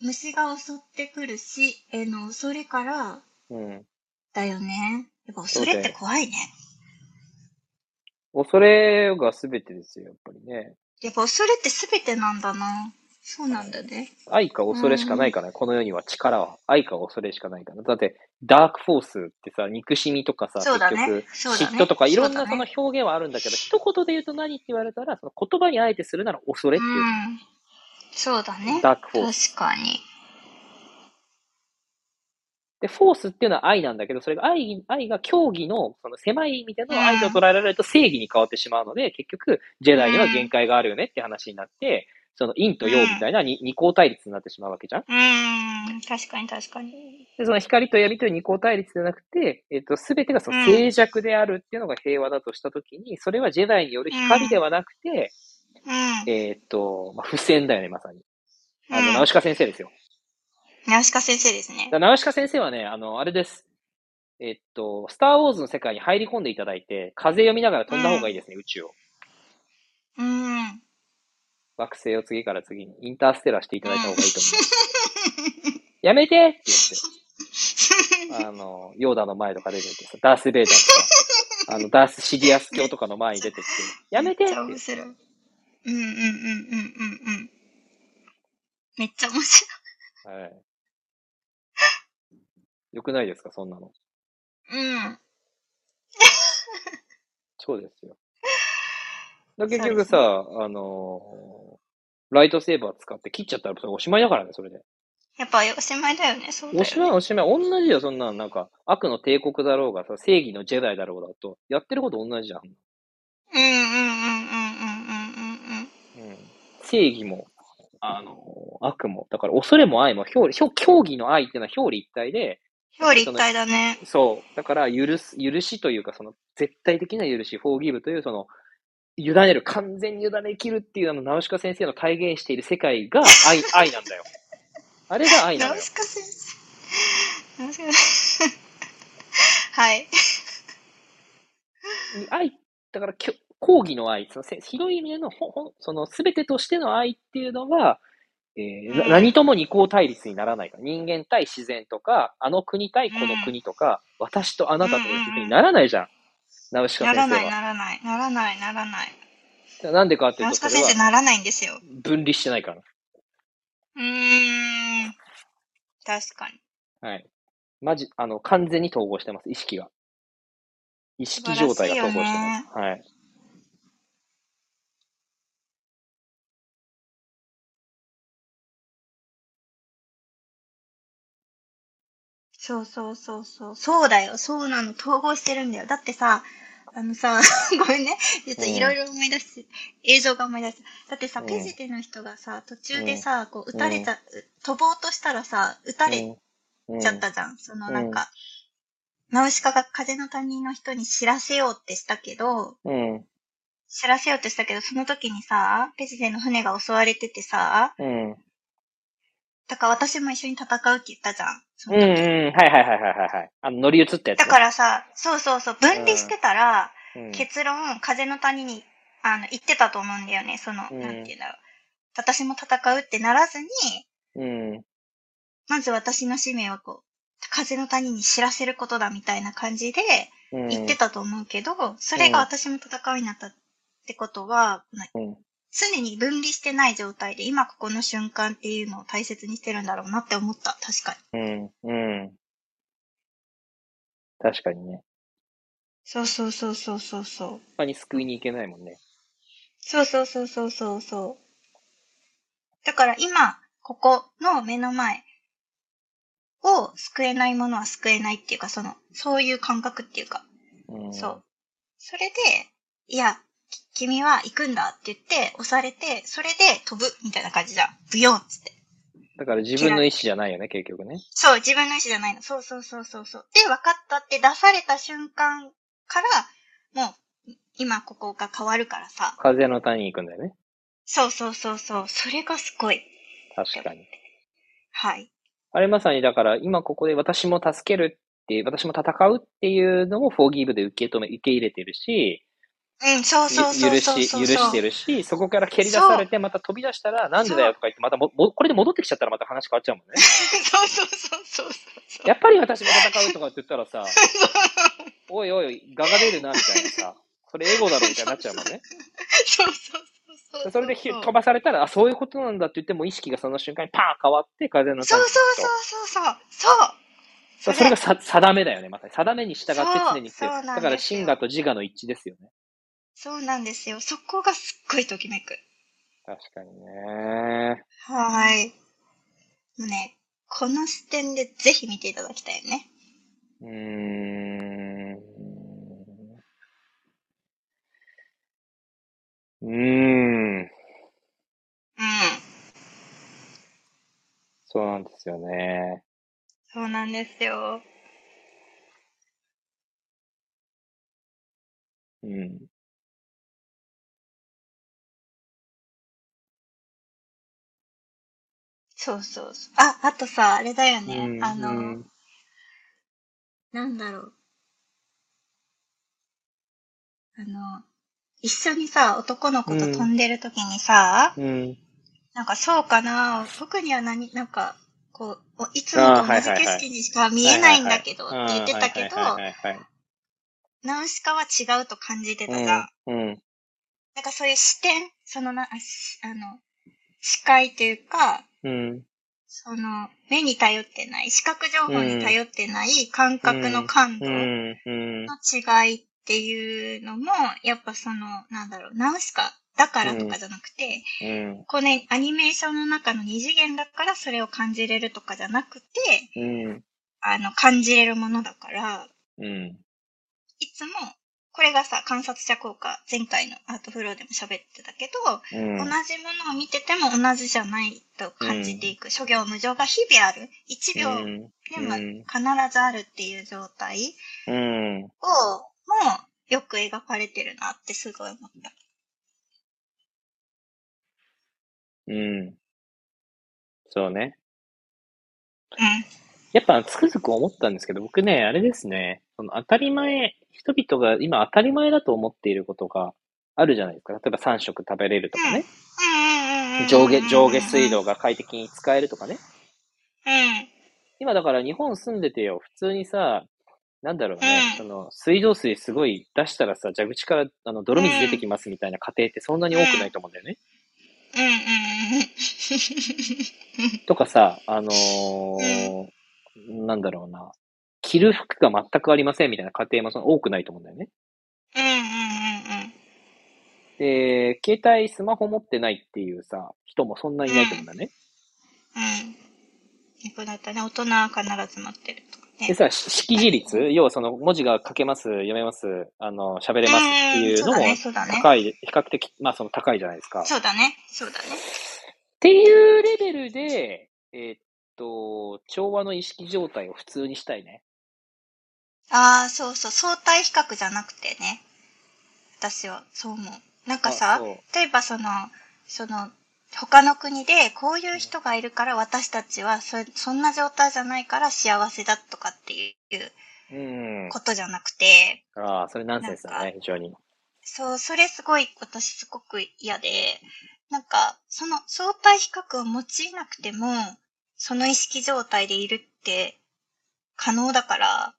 虫が襲ってくる死への恐れからう。うん。だよね。やっぱ恐れって怖いね。恐れがすべてですよ、やっぱりね。やっぱ恐れって全てなんだな。そうなんだね。愛か恐れしかないからね、この世には力は。愛か恐れしかないから。だって、ダークフォースってさ、憎しみとかさ、そうだね結局、嫉妬とかいろんなその表現はあるんだけど、一言で言うと何って言われたら、その言葉にあえてするなら恐れっていうう。ん。そうだね。ダークフォース。確かに。で、フォースっていうのは愛なんだけど、それが愛、愛が競技の、その狭い意味での愛と捉えられると正義に変わってしまうので、結局、ジェダイには限界があるよねって話になって、その陰と陽みたいな二二項対立になってしまうわけじゃんうん。確かに確かに。で、その光と闇という二項対立じゃなくて、えっと、すべてがそのうん静寂であるっていうのが平和だとしたときに、それはジェダイによる光ではなくて、うん。えっと、まあ、不戦だよね、まさに。あの、うんナウシカ先生ですよ。ナウシカ先生ですねナウシカ先生はね、あの、あれです。えっと、スターウォーズの世界に入り込んでいただいて、風読みながら飛んだ方がいいですね、宇宙を。うん。惑星を次から次に、インターステラーしていただいた方がいいと思う。[LAUGHS] やめてって言って、あの、ヨーダの前とか出てきてさ、ダース・ベイダーとか、あの、ダース・シディアス教とかの前に出てきて、やめてってめっちゃ言って面白い。うんうんうんうんうんうん。めっちゃ面白はい。よくないですか、そんなの。い。うん。[LAUGHS] そうですよ。だ結局さ、あのーライトセーバー使って切っちゃったらそれおしまいだからね、それで。やっぱおしまいだよね。そうだよ、ね。おしまいおしまい。同じよ、そんなのなんか、悪の帝国だろうがさ、正義のジェダイだろうがと、やってること同じじゃんうんうんうんうんうんうん。正義も、あのー悪も。だから恐れも愛も表裏、表競技の愛っていうのは表裏一体で、うん。表裏一体だね。そう。だから、許す、許しというか、その、絶対的な許し、フォーギブという、その、委ねる、完全に委ねきるっていう、あの、ナウシカ先生の体現している世界が愛、[LAUGHS] 愛なんだよ。あれが愛なのよナウ。シカ先生。ナウシカ先生。はい。愛、だから、きょ講義の愛、そのせ広い意味での、ほその、すべてとしての愛っていうのは、えー何とも二項対立にならないから。人間対自然とか、あの国対この国とか、私とあなたというふうにならないじゃん。ナウシカな先生は。らないならない。ならないならない。なんでかっていうと、ナウシカ先生ならないんですよ。分離してないから。うーん。確かに。はい。マジ、あの、完全に統合してます、意識が。意識状態が統合してます。はい。そうそうそうそう。そうだよ。そうなの。統合してるんだよ。だってさ、あのさ、[LAUGHS] ごめんね。ちょっといろいろ思い出して、映像が思い出した。だってさ、うんペジテの人がさ、途中でさ、こう、撃たれた、う飛ぼうとしたらさ、撃たれうんちゃったじゃん。そのうんなんか、ナウシカが風の谷の人に知らせようってしたけど、うん。知らせようとしたけど、その時にさ、ペジテの船が襲われててさ、うん。だから私も一緒に戦うって言ったじゃん。そうん。うん。はいはいはいはいはいはい。あの、乗り移ったやつ。だからさ、そうそうそう、分離してたら、うん、結論、風の谷に、あの、行ってたと思うんだよね。その、うんなんていうんだろう。私も戦うってならずに、うん。まず私の使命はこう、風の谷に知らせることだみたいな感じでうん。言ってたと思うけど、それが私も戦うになったってことは、うん。常に分離してない状態で、今ここの瞬間っていうのを大切にしてるんだろうなって思った。確かに。うん。うん。確かにね。そうそうそうそうそうそう。他に救いに行けないもんね。そうそうそうそうそうそう。だから今、ここの目の前を救えないものは救えないっていうか、その、そういう感覚っていうか、うん。そう。それで、いや、き君は行くんだって言って、押されて、それで飛ぶみたいな感じじゃん。ブヨンっつって。だから自分の意思じゃないよね、結局ね。そう、自分の意思じゃないの。そうそうそうそうそう。で、分かったって出された瞬間から、もう、今ここが変わるからさ。風の谷に行くんだよね。そうそうそうそう。それがすごい。確かに。はい。あれまさにだから、今ここで私も助けるって、私も戦うっていうのをフォーギブで受け止め、受け入れてるし、うん、そうそうそう許そうし、許。してるし、そこから蹴り出されて、また飛び出したら、なんでだよとか言って、またも、もこれで戻ってきちゃったらまた話変わっちゃうもんね。そうそうそうそうそう。やっぱり私も戦うとかって言ったらさ、[LAUGHS] おいおい、ガが出るな、みたいなさ、それエゴだろ、みたいになっちゃうもんね。そうそうそうそう。それで飛ばされたら、あ、そういうことなんだって言っても、意識がその瞬間にパーン変わって、風のそうそうそうそうそう。そう。そそれがさ定めだよね、まさに。定めに従って常にだから、真我と自我の一致ですよね。そうなんですよ。そこがすっごいときめく。確かにね。はーい。もうね、この視点でぜひ見ていただきたいよね。うーん。うーん。うん。そうなんですよね。そうなんですよ。うん。そうそうそう。あ、あとさ、あれだよね。うんあの、うんなんだろう。あの、一緒にさ、男の子と飛んでる時にさ、うん。なんかそうかな、僕には何、なんか、こう、おいつもと同じ景色にしか見えないんだけどって言ってたけど、はいはいはいはいナウシカは違うと感じてたじゃん。はいうん。なんかそういう視点、そのな、あしあの、視界というか、うん。その、目に頼ってない、視覚情報に頼ってない感覚の感度うの。違いっていうのも、やっぱその、なんだろう、ナウシカだからとかじゃなくて、うん。このアニメーションの中の二次元だからそれを感じれるとかじゃなくて、うん。あの、感じれるものだから、うん。いつも、これがさ、観察者効果、前回のアートフローでも喋ってたけど、うん。同じものを見てても同じじゃないと感じていく。諸行無常が日々ある。一秒でうん。もうん必ずあるっていう状態うん。を、もよく描かれてるなってすごい思った。うん。そうね。うん。やっぱつくづく思ったんですけど、僕ね、あれですね、その当たり前、人々が今当たり前だと思っていることがあるじゃないですか。例えば3食食べれるとかね。上下、上下水道が快適に使えるとかね。うん。今だから日本住んでてよ、普通にさ、なんだろうね、うん。その、水道水すごい出したらさ、蛇口からあの泥水出てきますみたいな家庭ってそんなに多くないと思うんだよね。とかさ、あのーなんだろうな、着る服が全くありませんみたいな家庭もその多くないと思うんだよね。うんうんうんうん。で、携帯、スマホ持ってないっていうさ、人もそんなにいないと思うんだよね。うん。よくなったね。大人は必ず持ってるとかね。でさ、し識字率？要はその文字が書けます、読めます、あの、喋れますっていうのも高い、比較的、まあその高いじゃないですか。っそうだね。そうだね。ていうレベルで、えーっと、調和の意識状態を普通にしたいね。ああ、そうそう。相対比較じゃなくてね。私はそう思う。なんかあさ例えばその、その、他の国でこういう人がいるから私たちはそそんな状態じゃないから幸せだとかっていううん。ことじゃなくて、ああ、それナンセンスだね、非常に。そう、それすごい私すごく嫌で、なんか、その相対比較を用いなくても、その意識状態でいるって可能だから、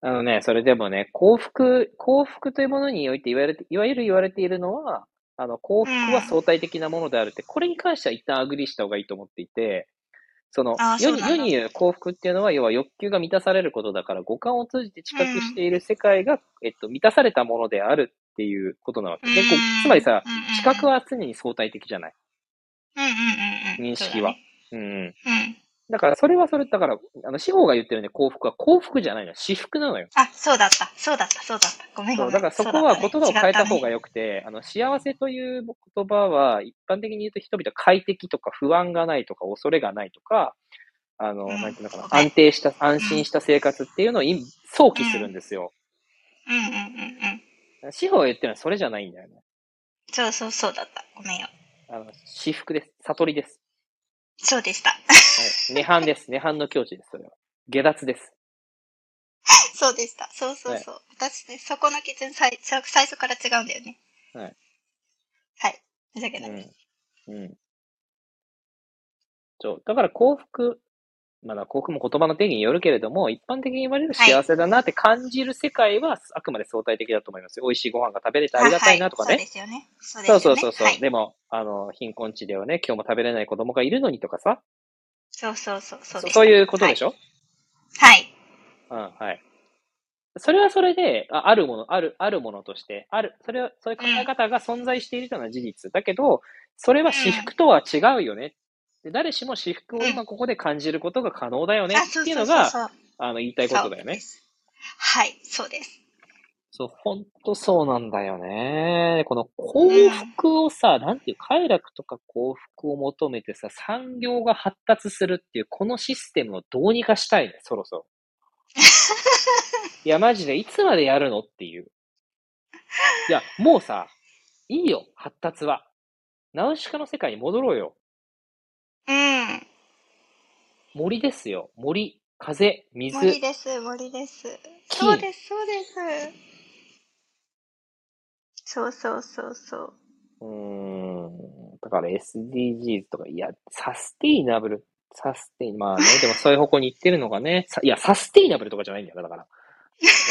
あのね、それでもね、幸福、幸福というものにおいて言われて、いわゆる言われているのは、あの、幸福は相対的なものであるって、これに関しては一旦アグリした方がいいと思っていて、そのあ、世に、世に言う幸福っていうのは、要は欲求が満たされることだから、五感を通じて知覚している世界が、えっと、満たされたものであるっていうことなわけ。で、こうつまりさ、知覚は、は常に相対的じゃない。うんうんうんうん、認識は。うんだから、それはそれ、だから、あの、司法が言ってるね、幸福は幸福じゃないのよ。私服なのよ。あ、そうだった。そうだった。そうだった。ごめんごめ。そうんだからそこは言葉を変えた方がよよくて、あの、幸せという言葉は、一般的に言うと人々快適とか不安がないとか恐れがないとか、あの、うんなんていうのかな、安定した、安心した生活っていうのをい想起するんですよ。うんうんうんうん。司法が言ってるのはそれじゃないんだよね。そうそうそうだった。ごめんよ。あの、私服です。悟りです。そうでした。はい。涅槃です。涅槃の境地です、それは。下脱です。[LAUGHS] そうでした。そうそうそう。私ね、そこの基準最最最初から違うんだよね。はい。はい。申し訳ない。うん。うん。そう。だから幸福、まだ幸福も言葉の定義によるけれども、一般的に言われる幸せだなって感じる世界は、あくまで相対的だと思いますよ。美味しいご飯が食べれてありがたいなとかね。はい、そうですよね。そうですよね。そうそうそうはい、でも、あの、貧困地ではね、今日も食べれない子供がいるのにとかさ。そうそうそう。そうそういうことでしょ？ょ、はい。うん、はい。それはそれで、ああるもの、ある、あるものとして、ある、それは、そういう考え方が存在しているというのは事実。だけど、それは私服とは違うよね。で誰しも私服を今ここで感じることが可能だよねあ、っていうのが。あの、言いたいことだよねはい、そうです。そう、ほんとそうなんだよね。この幸福をさ、なんていう、快楽とか幸福を求めてさ、産業が発達するっていう、このシステムをどうにかしたいね、そろそろ。[LAUGHS] いや、マジで、いつまでやるのっていう。いや、もうさ、いいよ、発達は。ナウシカの世界に戻ろうよ。うん。森ですよ。森、風、水。森です、森です。木そうです、そうです。そうそうそうそう。うーん。だから SDGs とか、いや、サステイナブル、サステイ、まあね、でもそういう方向に行ってるのがね、さいや、サステイナブルとかじゃないんだよ、だから。わ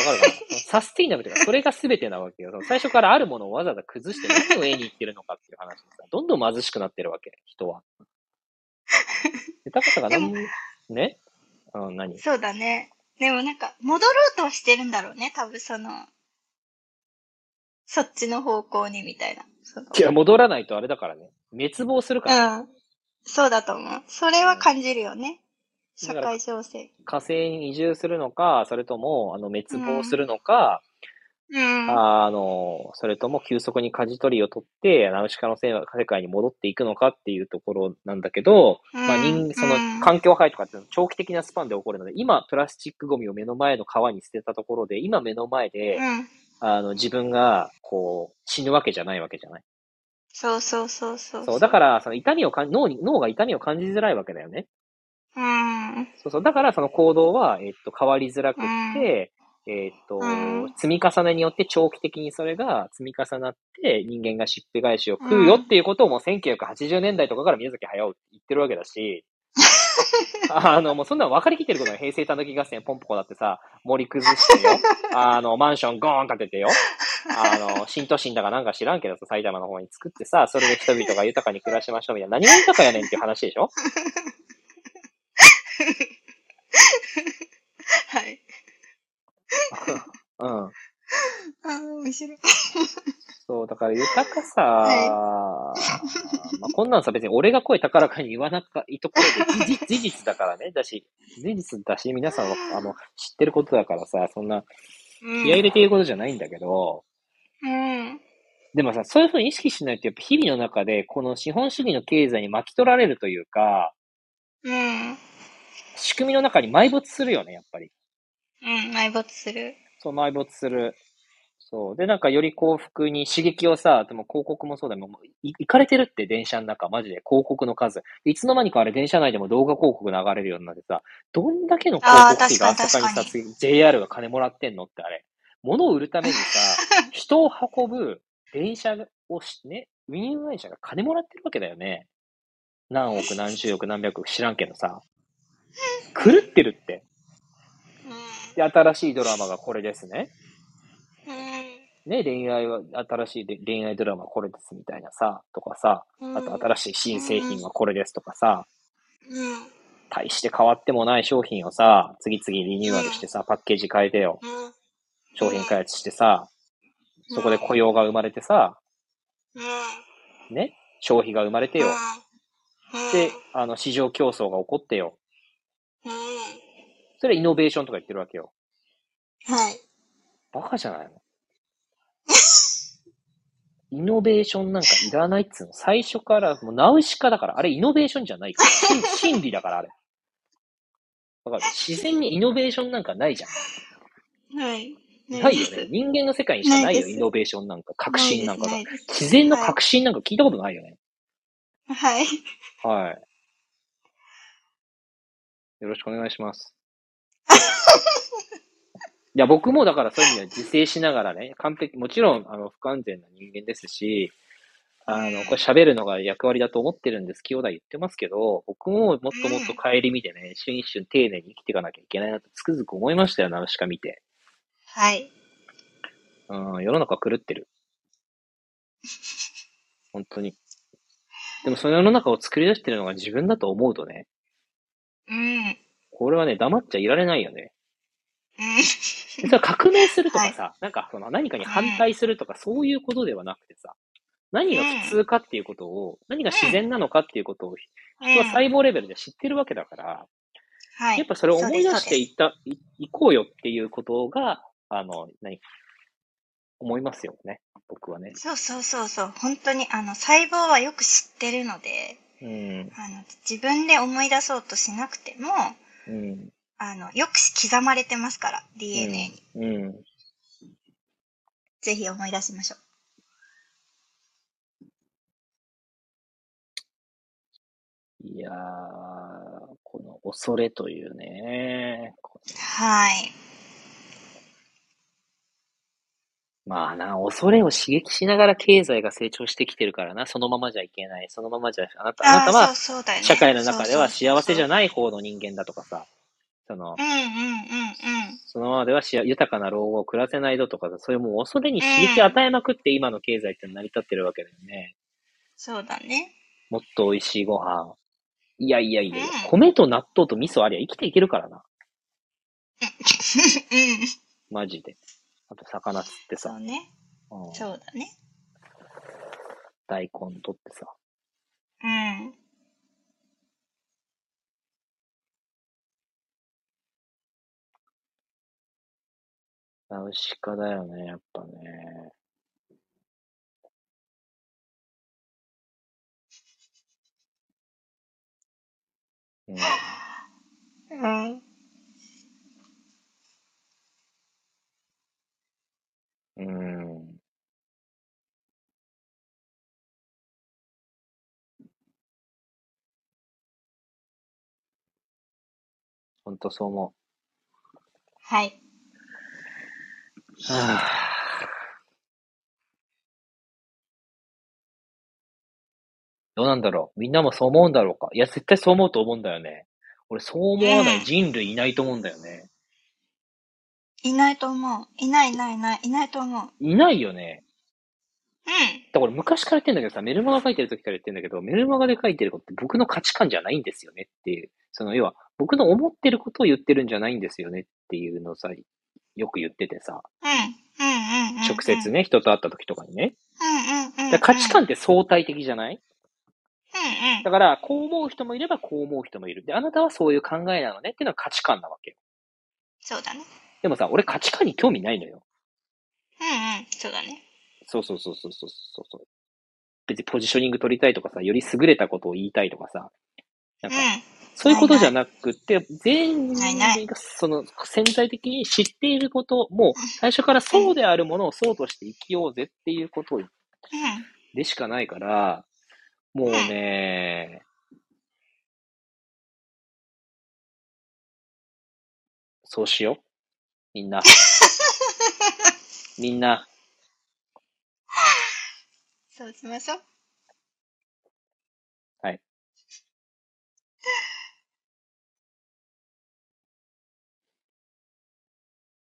かるかな？[LAUGHS] サステイナブルとか、それが全てなわけよ。最初からあるものをわざわざ崩して何を得に行ってるのかっていう話でさ、どんどん貧しくなってるわけ、人は。で高さが何？も、ね？うん、何？そうだね。でもなんか、戻ろうとはしてるんだろうね、多分その、そっちの方向にみたいな。いや、戻らないとあれだからね。滅亡するから。うん。そうだと思う。それは感じるよね。社だから会情勢。火星に移住するのか、それとも、あの、滅亡するのか、うん。あの、それとも急速に舵取りを取って、ナウシカの世界に戻っていくのかっていうところなんだけど、まあ人、そのうん環境破壊とかって長期的なスパンで起こるので、今プラスチックゴミを目の前の川に捨てたところで、今目の前で、うん。あの、自分が、こう、死ぬわけじゃないわけじゃない。そうそうそうそう。そう、だから、その痛みをかん、脳に、脳が痛みを感じづらいわけだよね。うん。そうそう。だから、その行動は、えっと、変わりづらくって、えっと、うん積み重ねによって長期的にそれが積み重なって人間がしっぺ返しを食うよっていうことをもう1980年代とかから宮崎駿って言ってるわけだし、[LAUGHS] あの、もうそんなの分かりきってることよ。平成たぬき合戦ポンポコだってさ、森崩してよ。[LAUGHS] あの、マンションゴーン建ててよ。あの、新都心だかなんか知らんけどさ、埼玉の方に作ってさ、それで人々が豊かに暮らしましょうみたいな。何が豊かやねんっていう話でしょ？[LAUGHS] はい。うん。ああ、面白い。そう、だから豊かさ、まあ、こんなんさ別に俺が声高らかに言わなかいところで事実 [LAUGHS] 事実だからね。だし、事実だし、皆さんはあの知ってることだからさ、そんなうん気合い入れて言うことじゃないんだけど、うん。でもさ、そういうふうに意識しないと、やっぱ日々の中で、この資本主義の経済に巻き取られるというか、うん。仕組みの中に埋没するよね、やっぱり。うん。埋没する。そう、埋没する。そう。で、なんかより幸福に刺激をさ、でも広告もそうだよ。もうい行かれてるって電車の中、マジで広告の数。いつの間にかあれ電車内でも動画広告流れるようになってさ、どんだけの広告費があー確かに朝霞にさ、JR が金もらってんのってあれ。物を売るためにさ、[LAUGHS] 人を運ぶ電車をし、ね、運輸会社が金もらってるわけだよね。何億、何十億、何百億知らんけどさ。[LAUGHS] 狂ってるって。うで、新しいドラマがこれですね。ん。ね、恋愛は、新しいで恋愛ドラマはこれですみたいなさ、とかさ、うん。あと新しい新製品はこれですとかさ、うん。大して変わってもない商品をさ、次々リニューアルしてさ、パッケージ変えてよ。うん。商品開発してさ、そこで雇用が生まれてさ、うん。ね、消費が生まれてよ。うん。で、あの、市場競争が起こってよ。うん。それイノベーションとか言ってるわけよ。はい。バカじゃないの？イノベーションなんかいらないっつうの？最初から、もうナウシカだから、あれイノベーションじゃないから。真 [LAUGHS] 真理だから、あれ。だから自然にイノベーションなんかないじゃん。はい。ないよね。人間の世界にしかないよ、ないですイノベーションなんか、革新なんかがない。です自然の革新なんか聞いたことないよね。はい。はい。よろしくお願いします。[LAUGHS] いや、僕もだからそういう意味では自制しながらね、完璧、もちろん、あの、不完全な人間ですし、あの、これ喋るのが役割だと思ってるんです、清田言ってますけど、僕ももっともっと顧みてね、一瞬一瞬丁寧に生きていかなきゃいけないなとつくづく思いましたよ、ナウシカ見て。はい。うん、世の中狂ってる。本当に。でもその世の中を作り出してるのが自分だと思うとね、うん。これはね、黙っちゃいられないよね。それは革命するとかさ、なんかその何かに反対するとかそういうことではなくてさ、何が普通かっていうことを、何が自然なのかっていうことを人は細胞レベルで知ってるわけだから、はい。やっぱそれを思い出していった、いいこうよっていうことが、あの、何思いますよね。僕はね。そうそうそうそう。本当に、あの、細胞はよく知ってるので、うん。あの、自分で思い出そうとしなくても、うん。あの、よく刻まれてますから、DNA に。うん。ぜひ思い出しましょう。いやー、この恐れというね、こはい。まあな、恐れを刺激しながら経済が成長してきてるからな、そのままじゃいけない。そのままじゃ、あなた、あなたあは社会の中では幸せじゃい。ない方の人間だとかさ、そのう、んうんうんうん。そのままではし豊かな老後を暮らせないぞとかさ、そういうもう恐れに刺激与えまくって今の経済って成り立ってるわけだよね。そうだね。もっと美味しいご飯。いやいやいや、うん米と納豆と味噌ありゃ生きていけるからな。うん。マジで。あと魚釣ってさそう、ね。うんそうだね。大根取ってさ。うん。ナウシカだよね、やっぱね。うん。うん。うん。ほんとそう思はい。う。はあ、どうなんだろうみんなもそう思うんだろうかいや、絶対そう思うと思うんだよね。俺そう思わない人類いないと思うんだよね。いないと思う。いないいないいない、いないと思う。いないよね。うん。だから俺昔から言ってんだけどさ、メルマガ書いてる時から言ってんだけど、メルマガで書いてることって僕の価値観じゃないんですよねっていう。その要は、僕の思ってることを言ってるんじゃないんですよねっていうのをさ、よく言っててさ、うん。うんうんうん。直接。ね、人と会った時とかにね。うんうんうん。だから価値観って相対的じゃない？うんうん。だから、こう思う人もいれば、こう思う人もいる。で、あなたはそういう考えなのねっていうのは価値観なわけよ。そうだね。でもさ、俺価値観に興味ないのよ。うんうん。そうだね。そうそうそうそうそうそう。別にポジショニング取りたいとかさ、より優れたことを言いたいとかさ、なんか、うん。そういうことじゃなくて、全員がその潜在的に知っていることも、最初からそうであるものをそうとして生きようぜっていうことうん。でしかないから、もうね、そうしよう。みんな。[LAUGHS] みんな。そうしましょう。はい。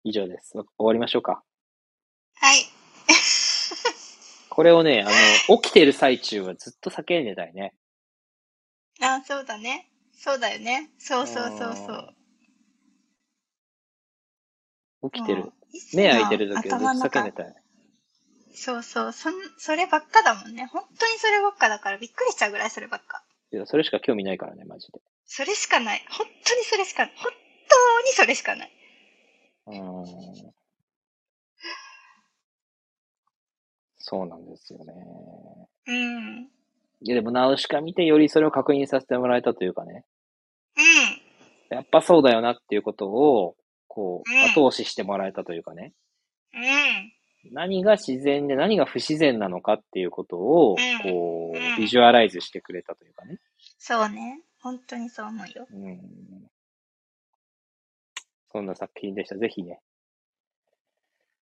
以上です。終わりましょうか。はい。[LAUGHS] これをね、あの、起きてる最中はずっと叫んでたいね。あ、そうだね。そうだよね。そうそうそうそう。起きてる目開いてる時はずっと叫んでたい。そうそう。そん、そればっかだもんね。本当にそればっかだからびっくりしちゃうぐらいそればっか。いや、それしか興味ないからね、マジで。それしかない。本当にそれしかない。本当にそれしかない。うーん。そうなんですよね。うん。いや、でも、ナウシカ見てよりそれを確認させてもらえたというかね。うん。やっぱそうだよなっていうことを、こう後押ししてもらえたというかね。うん。何が自然で何が不自然なのかっていうことをうん、こうビジュアライズしてくれたというかね。そうね。本当にそう思うよ。うん。そんな作品でした。ぜひね。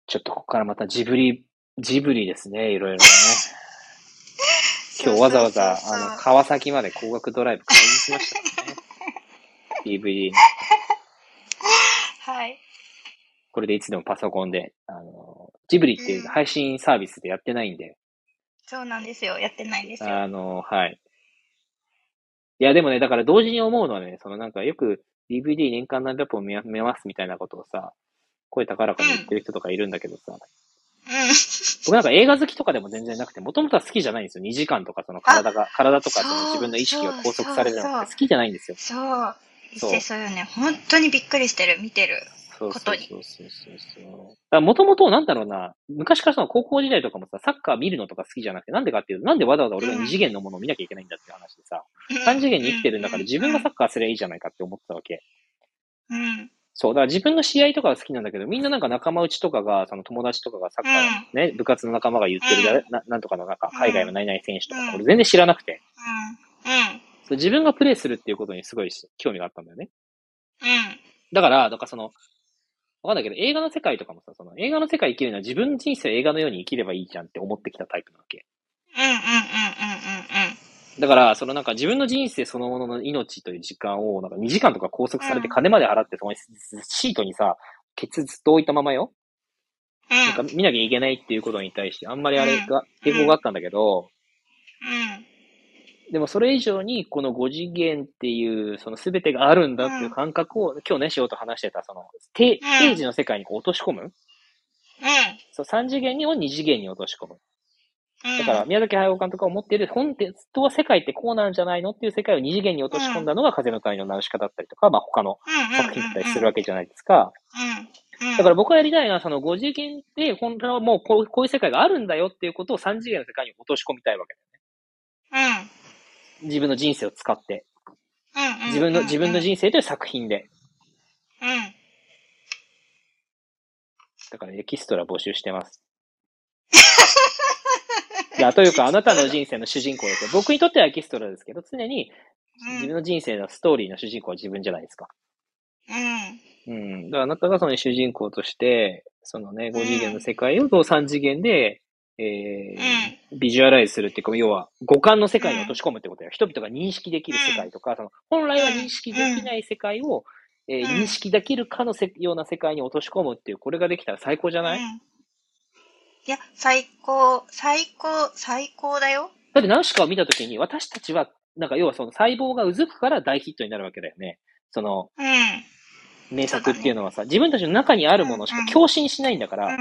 ちょっとここからまたジブリ、ジブリですね、いろいろね。[LAUGHS] 今日わざわざ、あの、川崎まで高額ドライブ買いに行きましたね。[LAUGHS] DVD。はい。これでいつでもパソコンで、あの、ジブリっていう配信サービスでやってないんで、そうなんですよ。やってないんですよ。あの、はい。いや、でもね、だから同時に思うのはね、そのなんかよく DVD 年間何百本見見ますみたいなことをさ、声高らかに言ってる人とかいるんだけどさ、うん。僕なんか映画好きとかでも全然なくて、もともとは好きじゃないんですよ。2時間とかその体が、体とかその自分の意識が拘束されるのて好きじゃないんですよ。そう。そう一世そうよね。本当にびっくりしてる。見てる。そうことにそうそうそうそう。もともとなんだろうな、昔からその高校時代とかもさ、サッカー見るのとか好きじゃなくて、なんでかっていうと、なんでわざわざ俺が2次元のものを見なきゃいけないんだっていう話でさ、3次元に生きてるんだから自分がサッカーすればいいじゃないかって思ってたわけ。うん。そう、だから自分の試合とかは好きなんだけど、みんななんか仲間内とかが、その友達とかがサッカー、ね、部活の仲間が言ってるだ、ななんとかのなんか、海外の何々選手とか俺全然知らなくて、うん。うん。自分がプレイするっていうことにすごい興味があったんだよね。うん。だから、だからその、わかんないけど、映画の世界とかもさ、その映画の世界生きるのは自分の人生を映画のように生きればいいじゃんって思ってきたタイプなわけ。うん。うん。うん。うん。だから、そのなんか自分の人生そのものの命という時間を、なんか2時間とか拘束されてうん金まで払って、そこにシートにさ、ケツずっと置いたままよ。うん。なんか見なきゃいけないっていうことに対して、あんまりあれが、抵抗があったんだけど、うん。でもそれ以上に、この5次元っていう、その全てがあるんだっていう感覚を、今日ね、しようと話してた、その、ステステージの世界にこう落とし込むうん。そう、3次元にを2次元に落とし込む。うん。だから、宮崎駿監督が思っている、本当は世界ってこうなんじゃないのっていう世界を2次元に落とし込んだのが風の谷のナウシカだったりとか、まあ他のうん、作品だったりするわけじゃないですか。うん。うん。だから僕がやりたいのは、その5次元で、本当はもうこうこういう世界があるんだよっていうことを3次元の世界に落とし込みたいわけだよね。うん。自分の人生を使って。うん。自分の、自分の人生という作品で。うん。だからエキストラ募集してます。いや、というか、あなたの人生の主人公ですよ。僕にとってはエキストラですけど、常に自分の人生のストーリーの主人公は自分じゃないですか。うん。うん。だからあなたがその主人公として、そのね、5次元の世界を3次元でえうん。ービジュアライズするっていうか、要は五感の世界に落とし込むってことよ。人々が認識できる世界とか、その本来は認識できない世界を、えーうん認識できるかのせような世界に落とし込むっていう、これができたら最高じゃない、うん。いや、最高、最高、最高だよ。だってナウシカを見たときに、私たちは、なんか要はその細胞がうずくから大ヒットになるわけだよね。そのうん。名作っていうのはさ、自分たちの中にあるものしか共振しないんだから。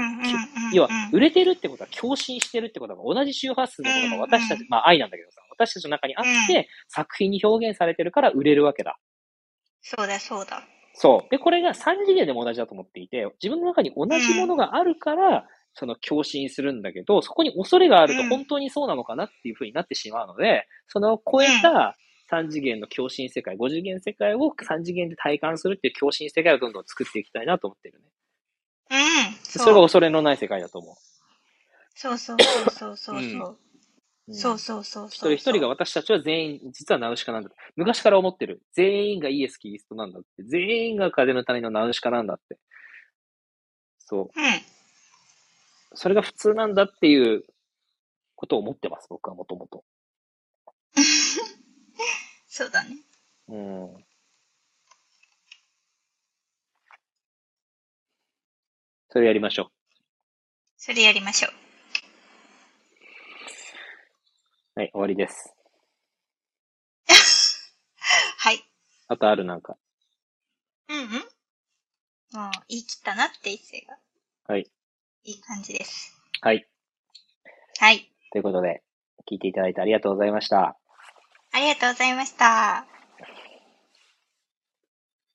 要は、売れてるってことは共振してるってことが同じ周波数のことが私たち、まあ愛なんだけどさ、私たちの中にあって、作品に表現されてるから売れるわけだ。そうだ、そうだ。そう。で、これが3次元でも同じだと思っていて、自分の中に同じものがあるから、その共振するんだけど、そこに恐れがあるとうん本当にそうなのかなっていう風になってしまうので、その超えた3次元の共振世界、5次元世界を3次元で体感するっていう共振世界をどんどん作っていきたいなと思ってるね。うん。それが恐れのない世界だと思そうそうそうそうそうそう。うんそうう。そうそうそう。一人一人が私たちは全員、実はナウシカなんだ。昔から思ってる。全員がイエス・キリストなんだって。全員が風の谷のナウシカなんだって。そう。うん。それが普通なんだっていうことを思ってます、僕はもともと。[LAUGHS] そうだね。うん。それやりましょそれやりましょう。う。はい、終わりです。[LAUGHS] はい。あとあるなんか。うんうん。もう言い切ったなって一世が。はい。いい感じです。はい。はい。ということで、聞いていただいてありがとうございました。ありがとうございました。